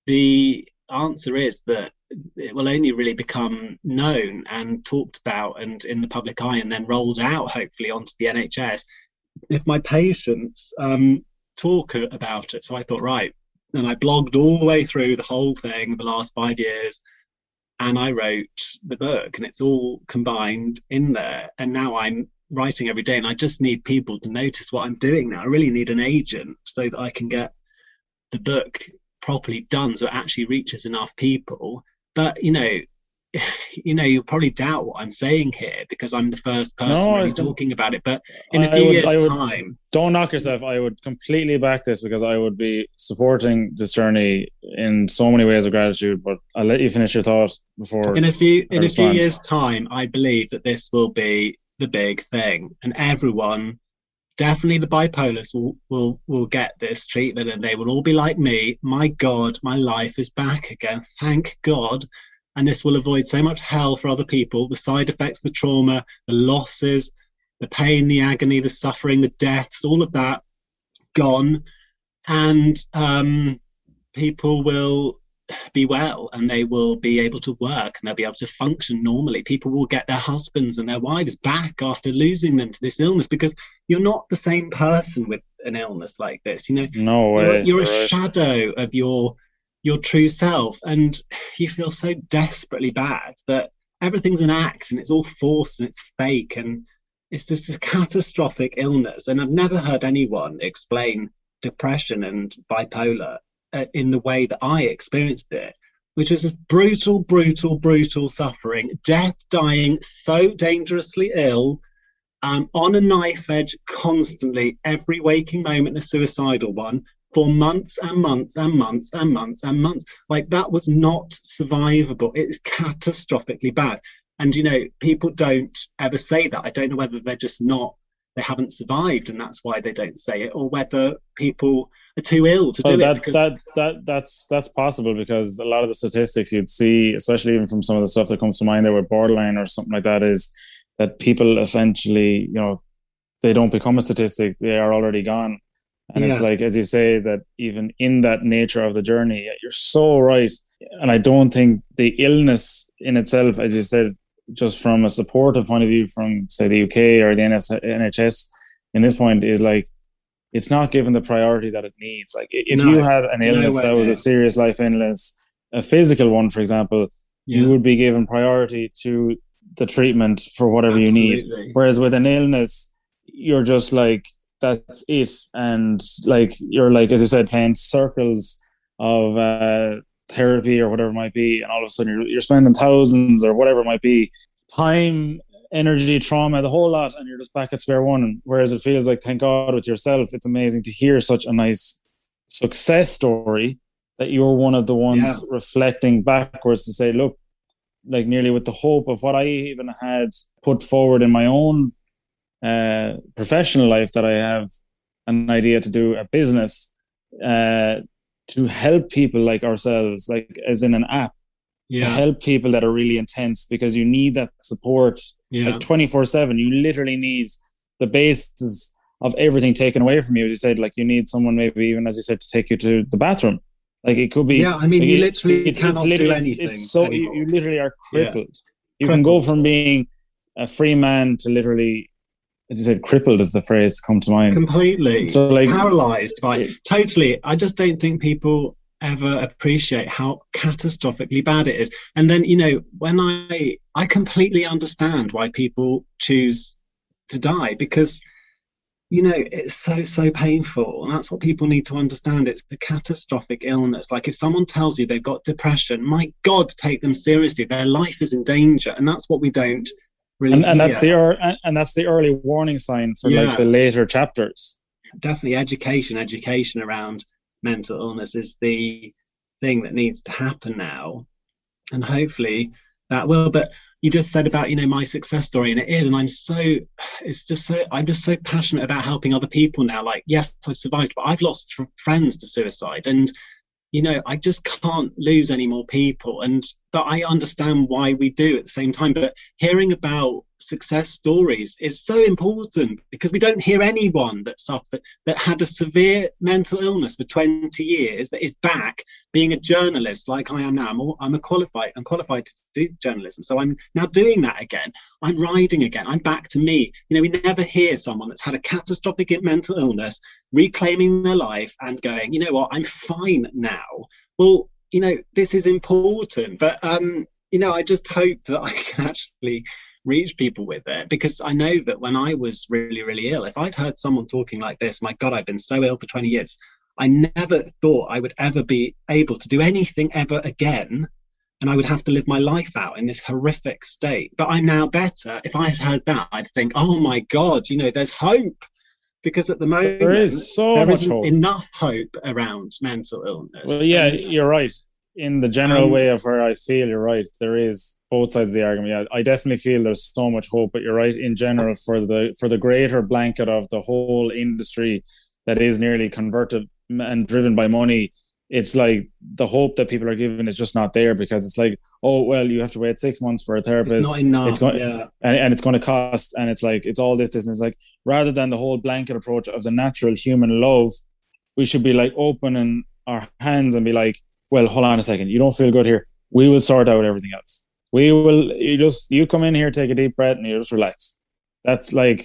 the answer is that it will only really become known and talked about and in the public eye and then rolled out hopefully onto the nhs if my patients um, talk about it so i thought right and i blogged all the way through the whole thing the last five years and i wrote the book and it's all combined in there and now i'm writing every day and I just need people to notice what I'm doing now. I really need an agent so that I can get the book properly done so it actually reaches enough people. But you know, [sighs] you know, you'll probably doubt what I'm saying here because I'm the first person no, really talking about it. But in a few would, years' would, time, don't knock yourself. I would completely back this because I would be supporting this journey in so many ways of gratitude. But I'll let you finish your thought before. In a few in a few years' time, I believe that this will be the big thing, and everyone, definitely the bipolars, will will will get this treatment, and they will all be like me. My God, my life is back again. Thank God. And this will avoid so much hell for other people the side effects, the trauma, the losses, the pain, the agony, the suffering, the deaths, all of that gone. And um, people will be well and they will be able to work and they'll be able to function normally. People will get their husbands and their wives back after losing them to this illness because you're not the same person with an illness like this. You know, no way. You're, you're a shadow of your your true self, and you feel so desperately bad that everything's an act and it's all forced and it's fake and it's just a [laughs] catastrophic illness. And I've never heard anyone explain depression and bipolar uh, in the way that I experienced it, which was this brutal, brutal, brutal suffering, death, dying, so dangerously ill, um, on a knife edge constantly, every waking moment a suicidal one for months and months and months and months and months. Like that was not survivable. It's catastrophically bad. And you know, people don't ever say that. I don't know whether they're just not they haven't survived and that's why they don't say it, or whether people are too ill to well, do that, it. Because... That that that's that's possible because a lot of the statistics you'd see, especially even from some of the stuff that comes to mind there with borderline or something like that, is that people eventually, you know, they don't become a statistic; they are already gone. And yeah. it's like, as you say, that even in that nature of the journey, you're so right. And I don't think the illness in itself, as you said, just from a supportive point of view from say the UK or the NHS in this point is like it's not given the priority that it needs. Like if no, you had an illness no way, that was yeah. a serious life illness, a physical one, for example, yeah. you would be given priority to the treatment for whatever Absolutely. you need. Whereas with an illness, you're just like that's it, and like you're like as you said, playing circles of uh, therapy or whatever it might be, and all of a sudden you're, you're spending thousands or whatever it might be, time, energy, trauma, the whole lot, and you're just back at square one. Whereas it feels like, thank God, with yourself, it's amazing to hear such a nice success story that you're one of the ones yeah. reflecting backwards to say, look, like nearly with the hope of what I even had put forward in my own uh, professional life that I have an idea to do a business uh, to help people like ourselves, like as in an app, yeah. to help people that are really intense because you need that support yeah. like 24 7. You literally need the basis of everything taken away from you. As you said, like you need someone, maybe even as you said, to take you to the bathroom. Like it could be. Yeah, I mean, like you literally it, cannot do anything. It's, it's so you, you, literally are crippled. Yeah. You crippled. can go from being a free man to literally as you said, crippled is the phrase come to mind. Completely. So like paralyzed by it, totally. I just don't think people ever appreciate how catastrophically bad it is. And then, you know, when I I completely understand why people choose to die because you know it's so so painful and that's what people need to understand it's the catastrophic illness like if someone tells you they've got depression my god take them seriously their life is in danger and that's what we don't really and, and that's the and that's the early warning sign for yeah. like the later chapters definitely education education around mental illness is the thing that needs to happen now and hopefully that will but you just said about you know my success story and it is and i'm so it's just so i'm just so passionate about helping other people now like yes i've survived but i've lost friends to suicide and you know, I just can't lose any more people. And but I understand why we do at the same time. But hearing about success stories is so important because we don't hear anyone that suffered that had a severe mental illness for 20 years that is back being a journalist like I am now. I'm, all, I'm a qualified, I'm qualified to do journalism. So I'm now doing that again. I'm riding again. I'm back to me. You know, we never hear someone that's had a catastrophic mental illness reclaiming their life and going, you know what, I'm fine now. Well, you know, this is important. But um, you know, I just hope that I can actually reach people with it because I know that when I was really, really ill, if I'd heard someone talking like this, my God, I've been so ill for 20 years, I never thought I would ever be able to do anything ever again. And I would have to live my life out in this horrific state. But I'm now better. If I had heard that, I'd think, oh my God, you know, there's hope. Because at the moment, there is so there much hope. enough hope around mental illness. Well, yeah, you're right in the general um, way of where I feel you're right. There is both sides of the argument. Yeah, I definitely feel there's so much hope, but you're right in general for the for the greater blanket of the whole industry that is nearly converted and driven by money. It's like the hope that people are given is just not there because it's like, oh well, you have to wait six months for a therapist. It's not enough. It's going, yeah. and, and it's going to cost, and it's like it's all this, this, and it's like rather than the whole blanket approach of the natural human love, we should be like opening our hands and be like, well, hold on a second, you don't feel good here. We will sort out everything else. We will, you just, you come in here, take a deep breath, and you just relax. That's like,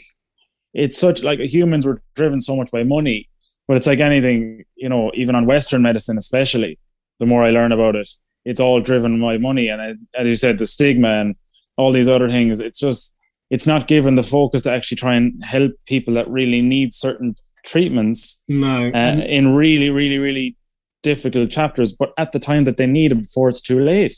it's such like humans were driven so much by money, but it's like anything, you know, even on Western medicine, especially, the more I learn about it, it's all driven by money. And as you said, the stigma and all these other things, it's just, it's not given the focus to actually try and help people that really need certain treatments no uh, in really really really difficult chapters but at the time that they need it before it's too late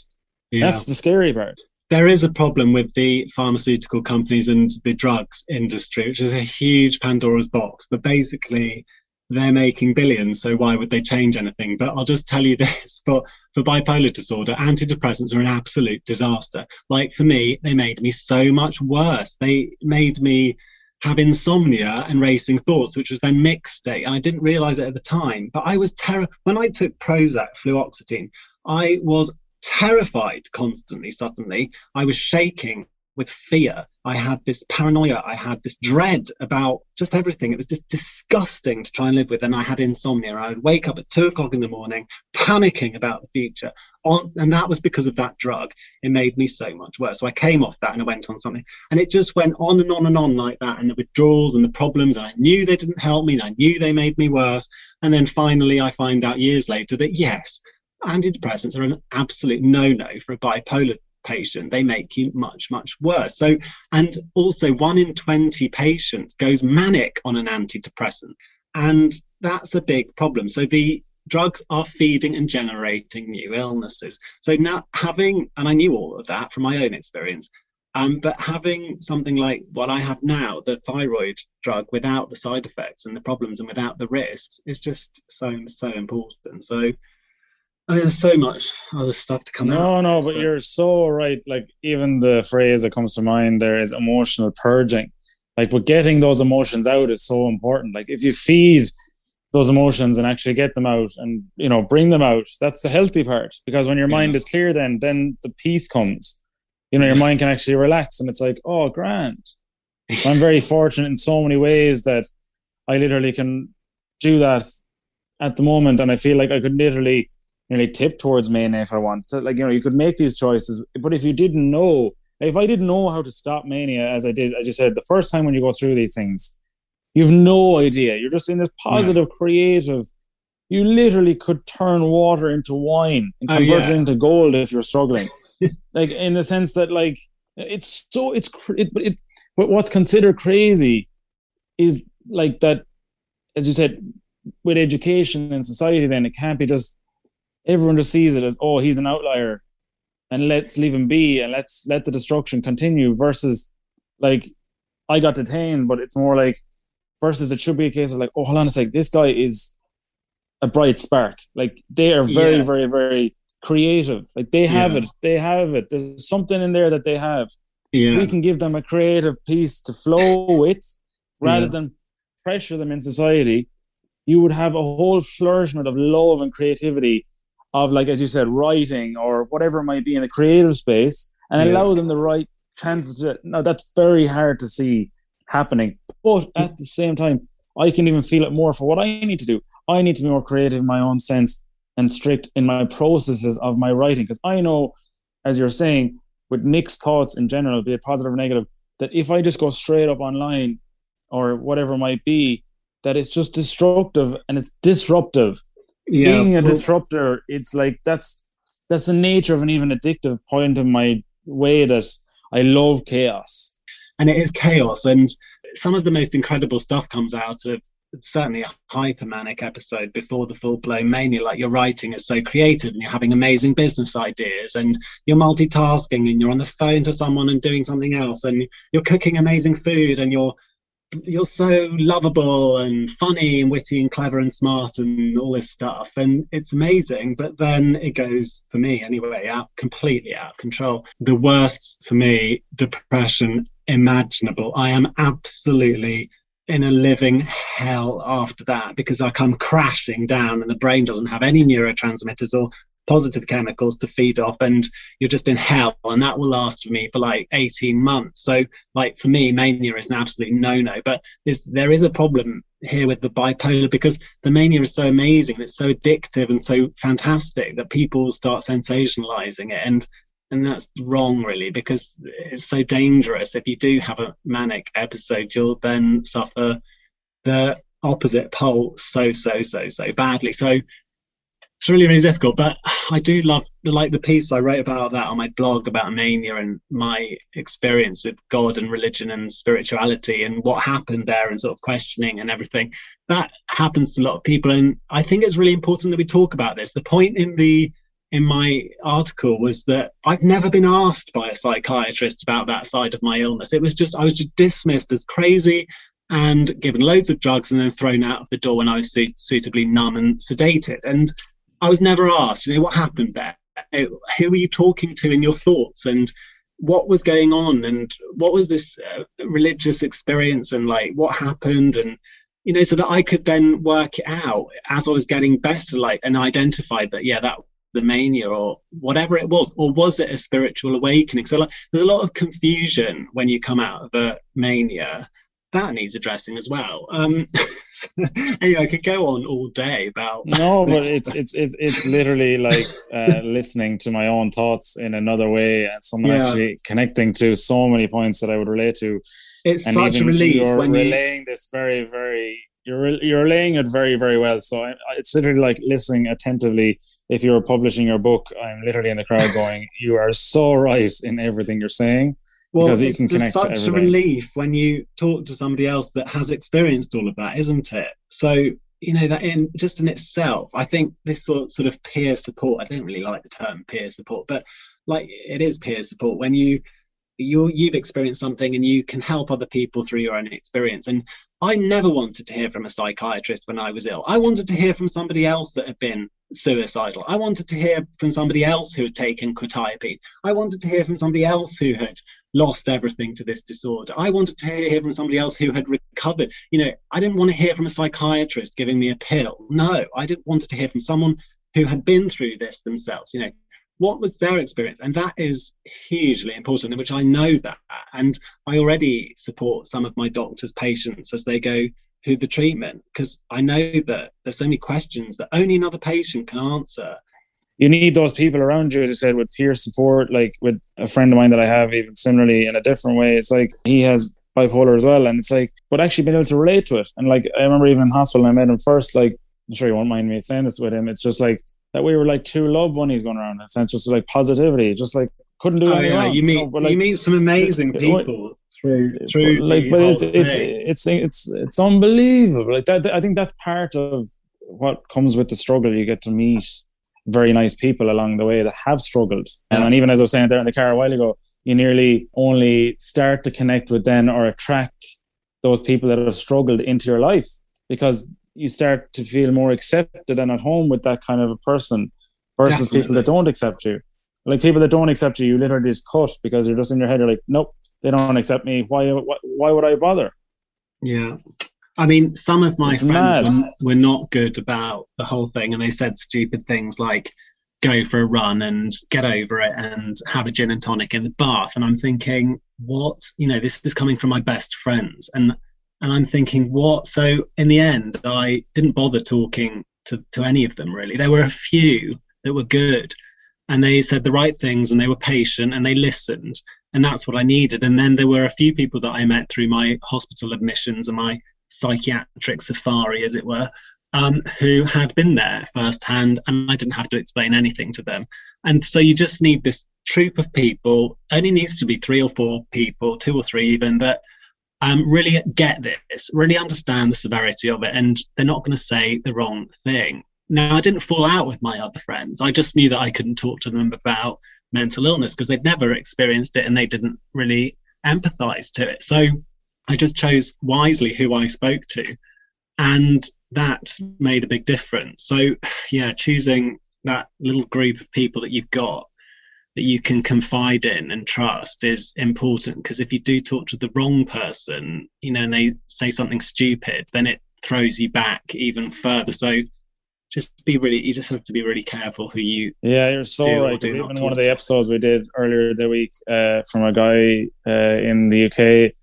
yeah. that's the scary part there is a problem with the pharmaceutical companies and the drugs industry which is a huge pandora's box but basically they're making billions so why would they change anything but i'll just tell you [laughs] this for for bipolar disorder antidepressants are an absolute disaster like for me they made me so much worse they made me have insomnia and racing thoughts, which was then mixed state. And I didn't realize it at the time, but I was terrified. When I took Prozac, fluoxetine, I was terrified constantly, suddenly. I was shaking with fear. I had this paranoia. I had this dread about just everything. It was just disgusting to try and live with. And I had insomnia. I would wake up at two o'clock in the morning, panicking about the future. And that was because of that drug. It made me so much worse. So I came off that and I went on something. And it just went on and on and on like that. And the withdrawals and the problems. And I knew they didn't help me. And I knew they made me worse. And then finally, I find out years later that yes, antidepressants are an absolute no no for a bipolar patient, they make you much, much worse. So, and also one in 20 patients goes manic on an antidepressant. And that's a big problem. So the drugs are feeding and generating new illnesses. So now having, and I knew all of that from my own experience, um, but having something like what I have now, the thyroid drug, without the side effects and the problems and without the risks, is just so so important. So I mean, there's so much other stuff to come no, out. No, no, but you're so right. Like even the phrase that comes to mind there is emotional purging. Like, but getting those emotions out is so important. Like, if you feed those emotions and actually get them out and you know bring them out, that's the healthy part. Because when your yeah. mind is clear, then then the peace comes. You know, your mind can actually relax, and it's like, oh, grand. [laughs] I'm very fortunate in so many ways that I literally can do that at the moment, and I feel like I could literally nearly tip towards mania if I want to. Like, you know, you could make these choices, but if you didn't know, if I didn't know how to stop mania, as I did, as you said, the first time when you go through these things, you've no idea. You're just in this positive, yeah. creative. You literally could turn water into wine and oh, convert oh, yeah. it into gold if you're struggling. [laughs] like in the sense that, like, it's so it's it, but it but what's considered crazy is like that, as you said, with education and society. Then it can't be just everyone just sees it as oh he's an outlier and let's leave him be and let's let the destruction continue versus like I got detained, but it's more like versus it should be a case of like, oh hold on a sec, this guy is a bright spark. Like they are very, yeah. very, very creative. Like they have yeah. it. They have it. There's something in there that they have. Yeah. If we can give them a creative piece to flow with rather than pressure them in society, you would have a whole flourishment of love and creativity of like as you said writing or whatever it might be in a creative space and yeah. allow them the right chances to now that's very hard to see happening but at the same time i can even feel it more for what i need to do i need to be more creative in my own sense and strict in my processes of my writing because i know as you're saying with mixed thoughts in general be it positive or negative that if i just go straight up online or whatever it might be that it's just destructive and it's disruptive yeah, being a disruptor, it's like that's that's the nature of an even addictive point in my way that I love chaos. And it is chaos, and some of the most incredible stuff comes out of certainly a hypomanic episode before the full blown mania. Like your writing is so creative, and you're having amazing business ideas, and you're multitasking, and you're on the phone to someone and doing something else, and you're cooking amazing food, and you're you're so lovable and funny and witty and clever and smart and all this stuff and it's amazing but then it goes for me anyway out completely out of control. The worst for me depression imaginable. I am absolutely in a living hell after that because I come crashing down and the brain doesn't have any neurotransmitters or positive chemicals to feed off and you're just in hell and that will last for me for like 18 months. So like for me mania is an absolute no-no. But there is a problem here with the bipolar because the mania is so amazing and it's so addictive and so fantastic that people start sensationalizing it. And and that's wrong really because it's so dangerous. If you do have a manic episode you'll then suffer the opposite pole so so so so badly. So it's really really difficult but i do love like the piece i wrote about that on my blog about mania and my experience with god and religion and spirituality and what happened there and sort of questioning and everything that happens to a lot of people and i think it's really important that we talk about this the point in the in my article was that I've never been asked by a psychiatrist about that side of my illness. It was just, I was just dismissed as crazy and given loads of drugs and then thrown out of the door when I was su- suitably numb and sedated. And I was never asked, you know, what happened there? Who were you talking to in your thoughts? And what was going on? And what was this uh, religious experience? And like, what happened? And, you know, so that I could then work it out as I was getting better, like, and identify that, yeah, that the mania or whatever it was, or was it a spiritual awakening? So like, there's a lot of confusion when you come out of a mania that needs addressing as well. Um, [laughs] anyway, I could go on all day about. No, but it's it's it's it's literally like [laughs] uh, listening to my own thoughts in another way, and someone yeah. actually connecting to so many points that I would relate to. It's and such a relief when you're when relaying you... this very very. You're you're relaying it very very well. So I, it's literally like listening attentively. If you're publishing your book, I'm literally in the crowd going, "You are so right in everything you're saying." Well, because can connect such a relief when you talk to somebody else that has experienced all of that, isn't it? So you know that in just in itself, I think this sort sort of peer support. I don't really like the term peer support, but like it is peer support when you you you've experienced something and you can help other people through your own experience. And I never wanted to hear from a psychiatrist when I was ill. I wanted to hear from somebody else that had been suicidal. I wanted to hear from somebody else who had taken quetiapine. I wanted to hear from somebody else who had lost everything to this disorder. I wanted to hear from somebody else who had recovered. You know, I didn't want to hear from a psychiatrist giving me a pill. No, I didn't want to hear from someone who had been through this themselves. You know, what was their experience? And that is hugely important, in which I know that. And I already support some of my doctor's patients as they go through the treatment because I know that there's so many questions that only another patient can answer you need those people around you, as you said, with peer support. Like with a friend of mine that I have, even similarly in a different way, it's like he has bipolar as well, and it's like, but actually being able to relate to it. And like I remember even in hospital, I met him first. Like I'm sure you won't mind me saying this with him. It's just like that we were like two love bunnies going around. In a sense, just like positivity, just like couldn't do oh, yeah. Wrong, you meet you, know, like, you meet some amazing people through through like but it's, it's, it's it's it's unbelievable like that i think that's part of what comes with the struggle you get to meet very nice people along the way that have struggled. Yeah. and even as I was saying there in the car a while ago, you nearly only start to connect with then or attract those people that have struggled into your life because you start to feel more accepted and at home with that kind of a person versus Definitely. people that don't accept you. Like people that don't accept you, you literally just cut because you're just in your head. You're like, nope, they don't accept me. Why? Why, why would I bother? Yeah, I mean, some of my it's friends were, were not good about the whole thing, and they said stupid things like go for a run and get over it and have a gin and tonic in the bath. And I'm thinking, what? You know, this is coming from my best friends, and and I'm thinking, what? So in the end, I didn't bother talking to to any of them really. There were a few that were good, and they said the right things, and they were patient, and they listened, and that's what I needed. And then there were a few people that I met through my hospital admissions and my psychiatric safari, as it were, um, who had been there firsthand, and I didn't have to explain anything to them. And so you just need this troop of people. Only needs to be three or four people, two or three even, that um, really get this, really understand the severity of it, and they're not going to say the wrong thing. Now, I didn't fall out with my other friends. I just knew that I couldn't talk to them about mental illness because they'd never experienced it and they didn't really empathize to it. So I just chose wisely who I spoke to. And that made a big difference. So, [sighs] yeah, choosing that little group of people that you've got that you can confide in and trust is important because if you do talk to the wrong person, you know, and they say something stupid, then it throws you back even further. So, just be really you just have to be really careful who you yeah you're so right even one of the episodes we did earlier the week uh, from a guy uh, in the uk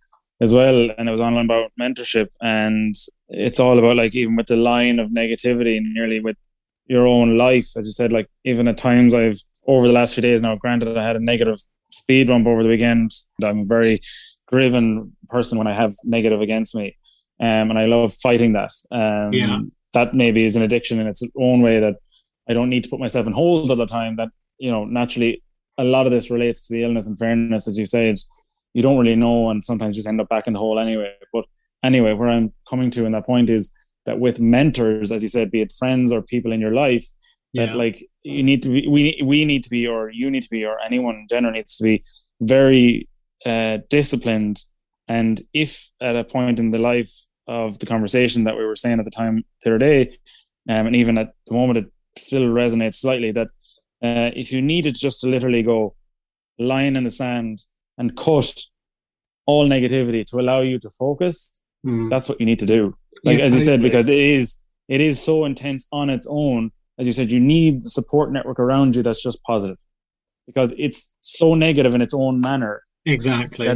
as well, and it was online about mentorship, and it's all about like even with the line of negativity, nearly with your own life, as you said, like even at times I've over the last few days now. Granted, I had a negative speed bump over the weekend. I'm a very driven person when I have negative against me, um, and I love fighting that. Um, yeah. That maybe is an addiction in its own way that I don't need to put myself in hold all the time. That you know, naturally, a lot of this relates to the illness and fairness, as you say. You don't really know, and sometimes just end up back in the hole anyway. But anyway, where I'm coming to in that point is that with mentors, as you said, be it friends or people in your life, that like you need to be, we we need to be, or you need to be, or anyone in general needs to be very uh, disciplined. And if at a point in the life of the conversation that we were saying at the time the other day, um, and even at the moment it still resonates slightly that uh, if you needed just to literally go line in the sand and cut all negativity to allow you to focus, mm. that's what you need to do. Like yeah, as you said, because it is it is so intense on its own. As you said, you need the support network around you that's just positive, because it's so negative in its own manner. Exactly.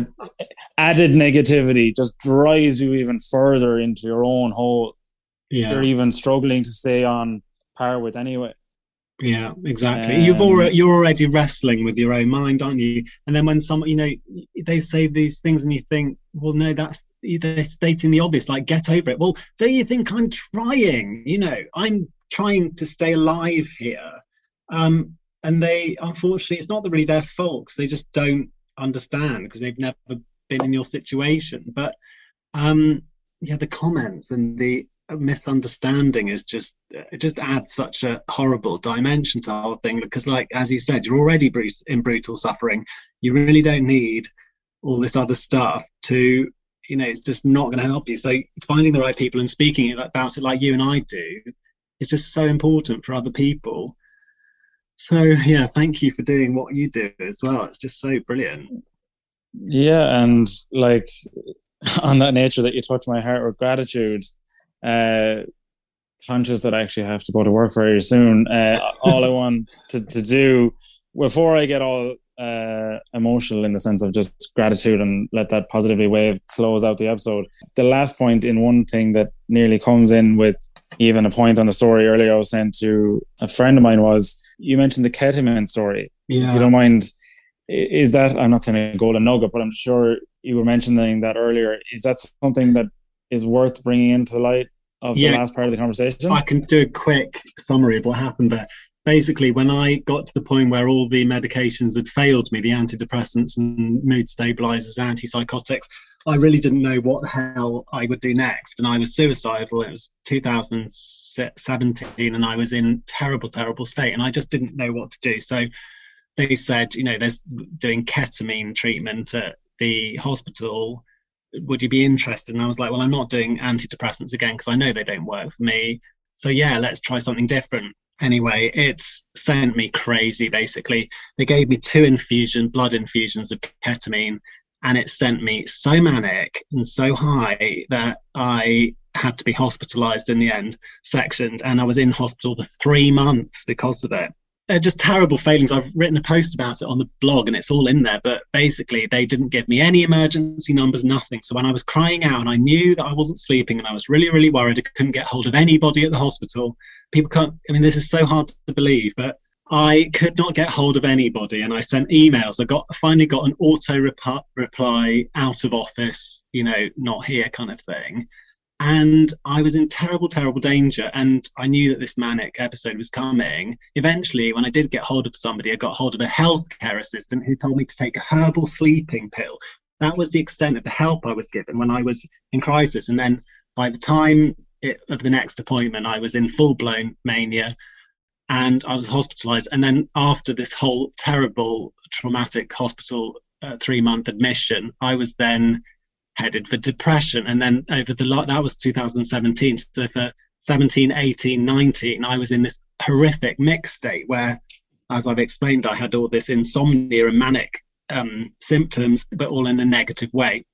added negativity just drives you even further into your own hole. Yeah. You're even struggling to stay on par with anyway. Yeah, exactly. Um, You've already you're already wrestling with your own mind, aren't you? And then when someone, you know, they say these things, and you think, well, no, that's they're stating the obvious, like get over it. Well, don't you think I'm trying? You know, I'm trying to stay alive here. Um, and they, unfortunately, it's not really their fault. They just don't understand because they've never been in your situation. But um, yeah, the comments and the misunderstanding is just it just adds such a horrible dimension to the whole thing because like as you said you're already in brutal suffering. You really don't need all this other stuff to you know it's just not going to help you. So finding the right people and speaking about it like you and i do is just so important for other people. So yeah thank you for doing what you do as well. It's just so brilliant. Yeah and like [laughs] on that nature that you touch my heart with gratitude uh, conscious that I actually have to go to work very soon. Uh, all I want to, to do before I get all uh, emotional in the sense of just gratitude and let that positively wave close out the episode. The last point in one thing that nearly comes in with even a point on the story earlier I was sent to a friend of mine was you mentioned the ketamine story. Yeah. If you don't mind, is that I'm not saying a golden nugget, but I'm sure you were mentioning that earlier. Is that something that is worth bringing into the light of yeah, the last part of the conversation? I can do a quick summary of what happened there. Basically, when I got to the point where all the medications had failed me, the antidepressants and mood stabilizers, antipsychotics, I really didn't know what the hell I would do next. And I was suicidal. It was 2017, and I was in terrible, terrible state. And I just didn't know what to do. So they said, you know, there's doing ketamine treatment at the hospital would you be interested? And I was like, well, I'm not doing antidepressants again because I know they don't work for me. So yeah, let's try something different. Anyway, it's sent me crazy. Basically, they gave me two infusion, blood infusions of ketamine, and it sent me so manic and so high that I had to be hospitalized in the end, sectioned, and I was in hospital for three months because of it uh, just terrible failings. I've written a post about it on the blog and it's all in there. But basically, they didn't give me any emergency numbers, nothing. So when I was crying out and I knew that I wasn't sleeping and I was really, really worried, I couldn't get hold of anybody at the hospital. People can't, I mean, this is so hard to believe, but I could not get hold of anybody. And I sent emails. I got finally got an auto rep- reply out of office, you know, not here kind of thing and I was in terrible, terrible danger. And I knew that this manic episode was coming. Eventually, when I did get hold of somebody, I got hold of a healthcare assistant who told me to take a herbal sleeping pill. That was the extent of the help I was given when I was in crisis. And then by the time it, of the next appointment, I was in full blown mania and I was hospitalized. And then after this whole terrible, traumatic hospital uh, three month admission, I was then headed for depression. And then over the lot, that was 2017. So for 17, 18, 19, I was in this horrific mixed state where, as I've explained, I had all this insomnia and manic um, symptoms, but all in a negative way,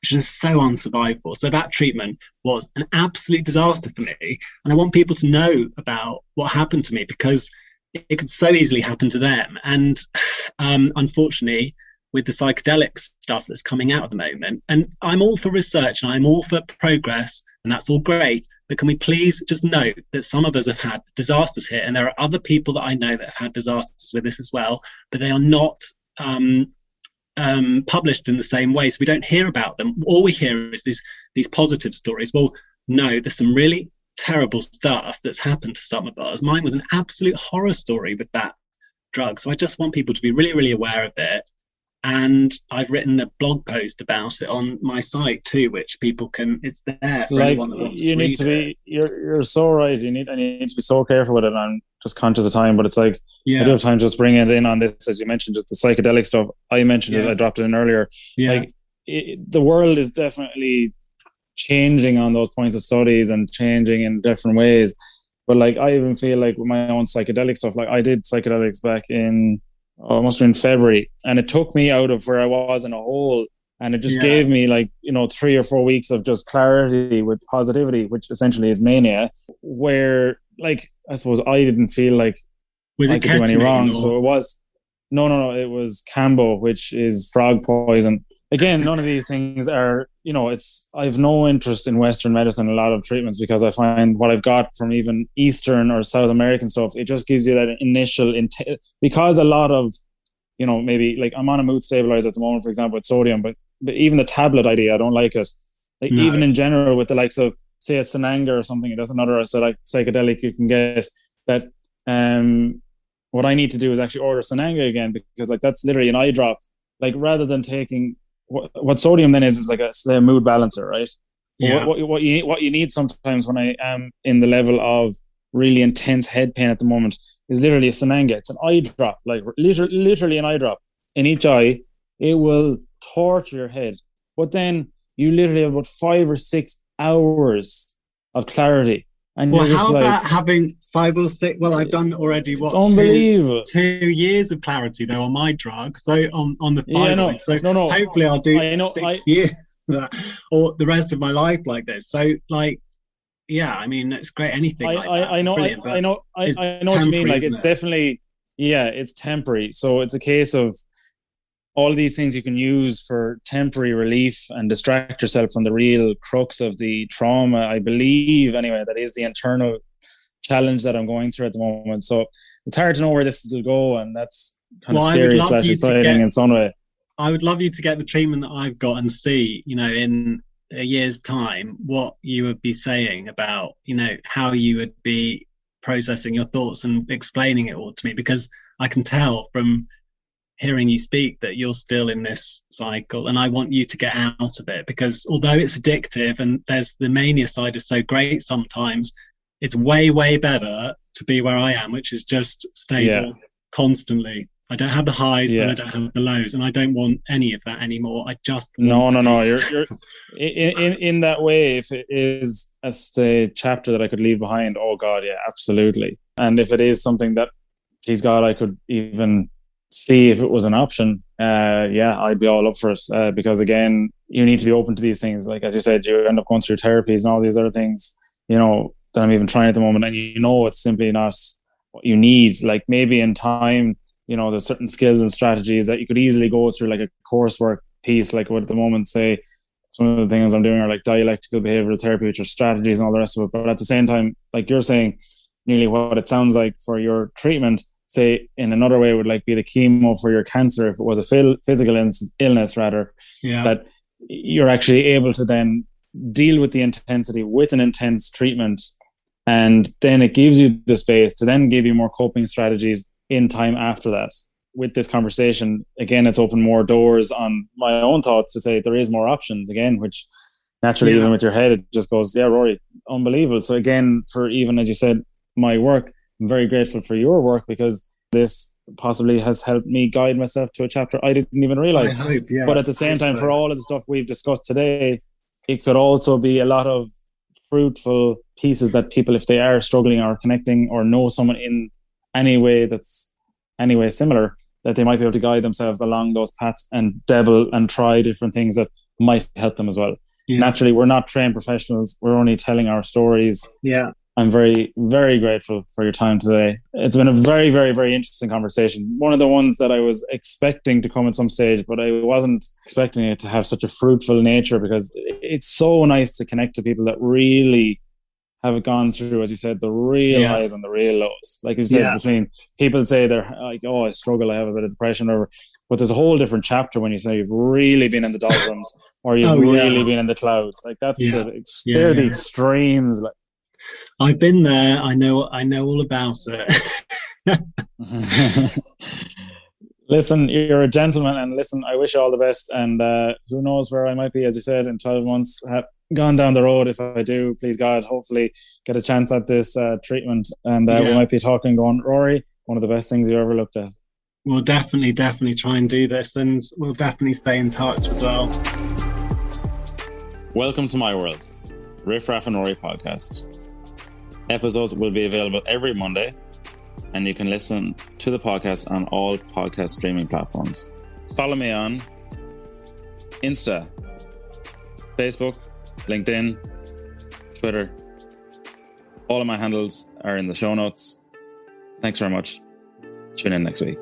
which is so unsurvivable. So that treatment was an absolute disaster for me. And I want people to know about what happened to me because it could so easily happen to them. And [sighs] um, unfortunately, with the psychedelic stuff that's coming out at the moment. And I'm all for research and I'm all for progress, and that's all great. But can we please just note that some of us have had disasters here, and there are other people that I know that have had disasters with this as well, but they are not um, um, published in the same way. So we don't hear about them. All we hear is these these positive stories. Well, no, there's some really terrible stuff that's happened to some of us. Mine was an absolute horror story with that drug. So I just want people to be really, really aware of it. And I've written a blog post about it on my site too, which people can. It's there for like, anyone that wants you to need to be it. you're you're so right you need and you need to be so careful with it I'm just conscious of time but it's like yeah. I do have time just bring it in on this as you mentioned just the psychedelic stuff I mentioned it I dropped it in earlier yeah, like it, the world is definitely changing on those points of studies and changing in different ways but like i even feel like with my own psychedelic stuff like i did psychedelics back in oh, it must have been february and it took me out of where i was in a hole and it just Yeah. gave me like you know three or four weeks of just clarity with positivity which essentially is mania where like i suppose i didn't feel like was I it could do any wrong. or- So it was no, no, no. It was Kambo, which is frog poison. Again, none of these things are, you know, it's. I have no interest in Western medicine, a lot of treatments, because I find what I've got from even Eastern or South American stuff, it just gives you that initial int- because a lot of, you know, maybe like I'm on a mood stabilizer at the moment, for example, with sodium, but but even the tablet idea, I don't like it. Like No. even in general, with the likes of say a Sananga or something, that's another so like psychedelic you can get that um what I need to do is actually order Sananga again because like that's literally an eye drop. Like rather than taking what, what sodium then is is like a, a mood balancer, right? Yeah. What, what, what you what you need sometimes when I am in the level of really intense head pain at the moment is literally a Sananga. It's an eye drop, like literally, literally an eye drop in each eye. It will torture your head, but then you literally have about five or six hours of clarity, and Well, you're just how like, about having five or six? Well, I've done already what it's unbelievable. two years of clarity though on my drug. So on on the Yeah, thyroid. no, so no, no. hopefully I'll do I know, six I- years [laughs] or the rest of my life like this. So like, yeah, I mean it's great. Anything I, like I, that. I know, I, I know, I, I know what you mean. Like it's it? definitely, yeah, it's temporary. So it's a case of all these things you can use for temporary relief and distract yourself from the real crux of the trauma. I believe, anyway, that is the internal challenge that I'm going through at the moment. So it's hard to know where this will go, and that's kind Well, of scary slash exciting get- in some way. I would love you to get the treatment that I've got and see, you know, in a year's time, what you would be saying about, you know, how you would be processing your thoughts and explaining it all to me, because I can tell from hearing you speak that you're still in this cycle and I want you to get out of it because although it's addictive and there's the mania side is so great sometimes, it's way, way better to be where I am, which is just stable Yeah. constantly. I don't have the highs and Yeah. I don't have the lows, and I don't want any of that anymore. I just No, no, no. You're, you're in, in in that way. If it is a chapter that I could leave behind, oh god, yeah, absolutely. And if it is something that, he's got, I could even see if it was an option. Uh, yeah, I'd be all up for it. Uh, because again, you need to be open to these things. Like as you said, you end up going through therapies and all these other things. You know that I'm even trying at the moment, and you know it's simply not what you need. Like maybe in time, you know, there's certain skills and strategies that you could easily go through, like a coursework piece, like what at the moment, say, some of the things I'm doing are like dialectical behavioral therapy, which are strategies and all the rest of it. But at the same time, like you're saying, nearly what it sounds like for your treatment, say in another way would like be the chemo for your cancer if it was a phil- physical illness, illness rather yeah, that you're actually able to then deal with the intensity with an intense treatment and then it gives you the space to then give you more coping strategies in time after that with this conversation again it's opened more doors on my own thoughts to say there is more options again which naturally Yeah. even with your head it just goes yeah rory unbelievable so again for even as you said my work i'm very grateful for your work because this possibly has helped me guide myself to a chapter i didn't even realize hope. Yeah, but at the same time, so. for all of the stuff we've discussed today, it could also be a lot of fruitful pieces that people, if they are struggling or connecting or know someone in any way that's any way similar, that they might be able to guide themselves along those paths and dabble and try different things that might help them as well. Yeah. Naturally, we're not trained professionals. We're only telling our stories. yeah, I'm very, very grateful for your time today. It's been a very, very, very interesting conversation. One of the ones that I was expecting to come at some stage, but I wasn't expecting it to have such a fruitful nature because it's so nice to connect to people that really have gone through, as you said, the real Yeah. highs and the real lows. Like you said, Yeah. between people say they're like, oh, I struggle, I have a bit of depression, or but there's a whole different chapter when you say you've really been in the doldrums [coughs] or you've Oh, yeah. really been in the clouds. Like that's Yeah. the ex- Yeah, they're the extremes. Like I've been there. I know. I know all about it. [laughs] [laughs] listen, you're a gentleman, and listen, I wish you all the best. And uh, who knows where I might be, as you said, in 12 months. Have gone down the road. If I do, please God, hopefully get a chance at this uh, treatment, and uh, yeah. we might be talking. Going, Rory, one of the best things you ever looked at. We'll definitely, definitely try and do this, and we'll definitely stay in touch as well. Welcome to my world, Riff Raff and Rory podcasts. Episodes will be available every Monday and you can listen to the podcast on all podcast streaming platforms. Follow me on Insta, Facebook, LinkedIn, Twitter. All of my handles are in the show notes. Thanks very much. Tune in next week.